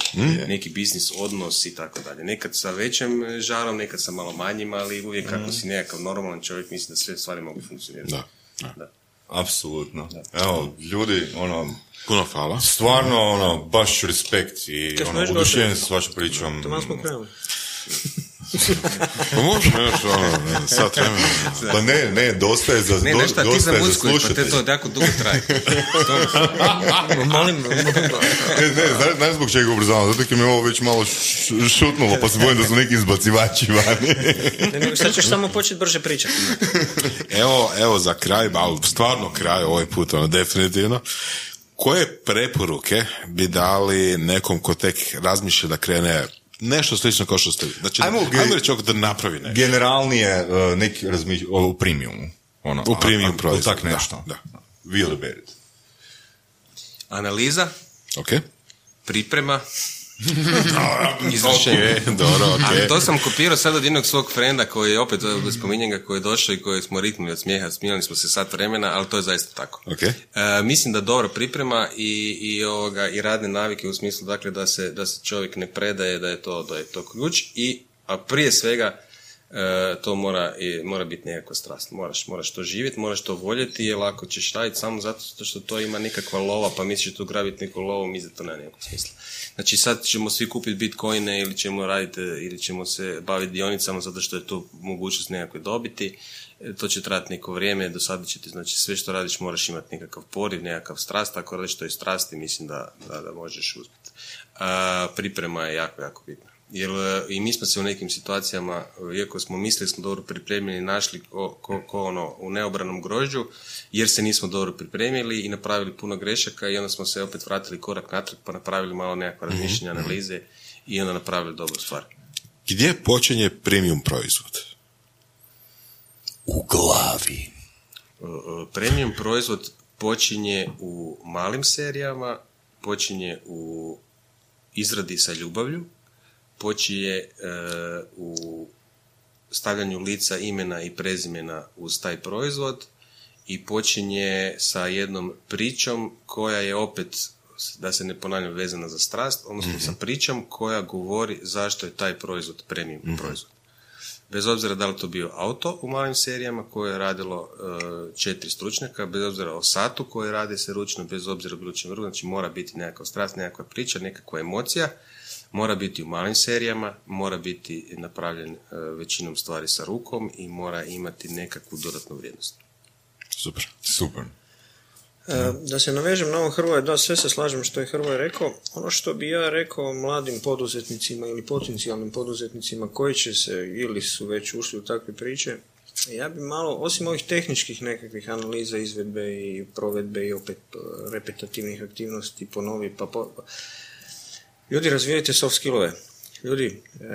neki biznis, odnos i tako dalje. Nekad sa većim žarom, nekad sa malo manjim, ali uvijek kako si nekakav normalan čovjek, mislim da sve stvari mogu funkcionirati. Da. da. Da. Apsolutno. Evo, ljudi, ono, Puno hvala. stvarno, ono, baš respekt i ono, s vašom pričom. Tamo smo krenuli. Pa možemo još ono, ne, sat vremena. Pa ne, ne, dosta je za, Ne, do- nešto, ti dosta je za zamuckuješ, pa te slušatelje. to jako dugo traje. Molim, Ne, ne, znaš, znaš zbog čega ubrzavam? Zato mi je ovo već malo šutnulo, pa se bojim da su neki izbacivači vani. ne, nego sad ćeš samo početi brže pričati. Evo, evo za kraj, ali stvarno kraj ovaj put, ono, definitivno. Koje preporuke bi dali nekom ko tek razmišlja da krene nešto slično kao što ste vi? Znači, Ajmo ajmo, ge- ajmo reći ovako da napravi nešto. Generalnije uh, neki razmišlj... o, u premiumu. Ono, U premium proizvod, Tak nešto. da, bad. Analiza, Ok? priprema, izvršenje. Ok, dobro, ok. Ali to sam kopirao sad od jednog svog frenda koji je opet, spominjem ga, koji je došao i koji smo ritnuli od smijeha, smijali smo se sat vremena, ali to je zaista tako. Ok. E, mislim da dobro priprema i, i, ovoga, i radne navike u smislu dakle da se, da se čovjek ne predaje da je to, da je to ključ i a prije svega e, to mora, i, mora biti nekakva strast. Moraš, moraš to živjeti, moraš to voljeti jer ako ćeš raditi samo zato što to ima nekakva lova pa misliš tu grabiti neku lovu, mislim da to nema nekog smisla. Znači sad ćemo svi kupiti bitcoine ili ćemo raditi ili ćemo se baviti dionicama zato što je tu mogućnost nekakve dobiti. E, To će trajati neko vrijeme, do sada će ti, znači sve što radiš moraš imati nekakav poriv, nekakav strast, ako radiš to iz strasti, mislim da, da, da možeš uspjeti. Priprema je jako, jako bitna. Jer e, i mi smo se u nekim situacijama, iako smo mislili smo dobro pripremljeni, našli ko, ko, ko ono u neobranom grožđu, jer se nismo dobro pripremili i napravili puno grešaka i onda smo se opet vratili korak natrag pa napravili malo nekakva razmišljanja, analize i onda napravili dobru stvar. Gdje počinje premium proizvod? U glavi. E, e, Premium proizvod počinje u malim serijama, počinje u izradi sa ljubavlju, počinje e, u stavljanju lica, imena i prezimena uz taj proizvod i počinje sa jednom pričom koja je opet, da se ne ponavljam, vezana za strast, odnosno sa pričom koja govori zašto je taj proizvod premium proizvod. Bez obzira da li to bio auto u malim serijama koje je radilo e, četiri stručnjaka, bez obzira o satu koje radi se ručno, bez obzira o bilo čem drugom, znači mora biti nekakva strast, nekakva priča, nekakva emocija, mora biti u malim serijama, mora biti napravljen e, većinom stvari sa rukom i mora imati nekakvu dodatnu vrijednost. Super. Super. E, da se navežem na ovo Hrvoje, da sve se slažem što je Hrvoje rekao. Ono što bi ja rekao mladim poduzetnicima ili potencijalnim poduzetnicima koji će se ili su već ušli u takve priče, ja bi malo, osim ovih tehničkih nekakvih analiza, izvedbe i provedbe i opet e, repetativnih aktivnosti, ponovi, pa po... Ljudi, razvijajte soft skillove. Ljudi, e,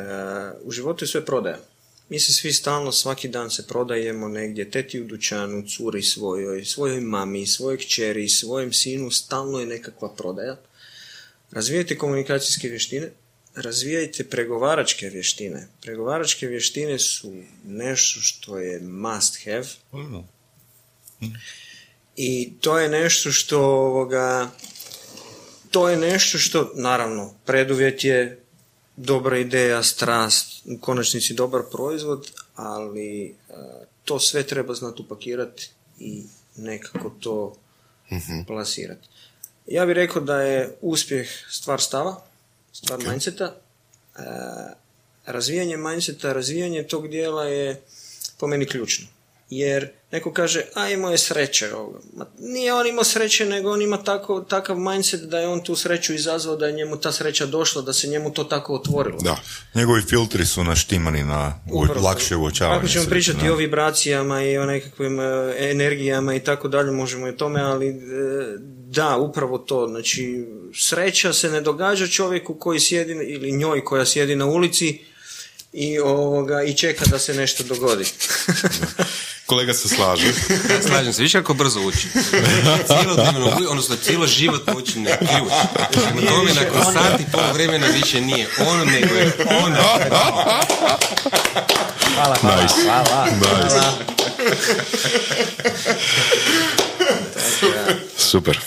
u životu je sve prodaja. Mi se svi stalno, svaki dan se prodajemo negdje, teti u dućanu, curi svojoj, svojoj mami, svojoj kćeri, svojem sinu, stalno je nekakva prodaja. Razvijajte komunikacijske vještine, razvijajte pregovaračke vještine. Pregovaračke vještine su nešto što je must have. I to je nešto što ovoga, to je nešto što, naravno, preduvjet je dobra ideja, strast, u konačnici dobar proizvod, ali e, to sve treba znati upakirati i nekako to uh plasirati. Ja bih rekao da je uspjeh stvar stava, stvar mindseta. E, razvijanje mindseta, razvijanje tog dijela je po meni ključno jer neko kaže, a imao je sreće. Ma, nije on imao sreće, nego on ima tako, takav mindset da je on tu sreću izazvao, da je njemu ta sreća došla, da se njemu to tako otvorilo. Da, njegovi filtri su naštimani na Upravo. lakše uočavanje. Ako ćemo pričati o vibracijama i o nekakvim e, energijama i tako dalje, možemo i o tome, ali e, da, upravo to. Znači, sreća se ne događa čovjeku koji sjedi, ili njoj koja sjedi na ulici, i, ovoga, i čeka da se nešto dogodi. Kolega se slaže. Slažem se, viš kako brzo uči. Cijelo dnevno, odnosno cijelo životno učenje ključ. Na tome nakon sat i pol vremena više nije on, nego je on. Hvala, hvala. Nice. Hvala. Nice. hvala. Super.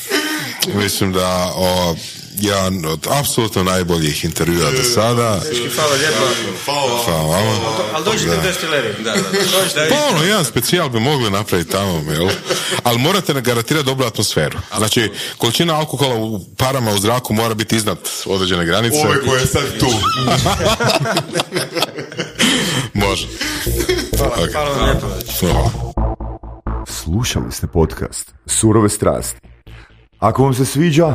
Mislim da o, jedan od apsolutno najboljih intervjua do sada. Hvala lijepo. Hvala vama. Ali dođite u. Da, da. Pa ono, jedan specijal bi mogli napraviti tamo, jel? Ali morate ne garantirati dobru atmosferu. Znači, količina alkohola u parama u zraku mora biti iznad određene granice. Ove koje je sad tu. Može. Hvala, okay. hvala vam lijepo. Hvala. Slušali ste podcast Surove strasti. Ako vam se sviđa,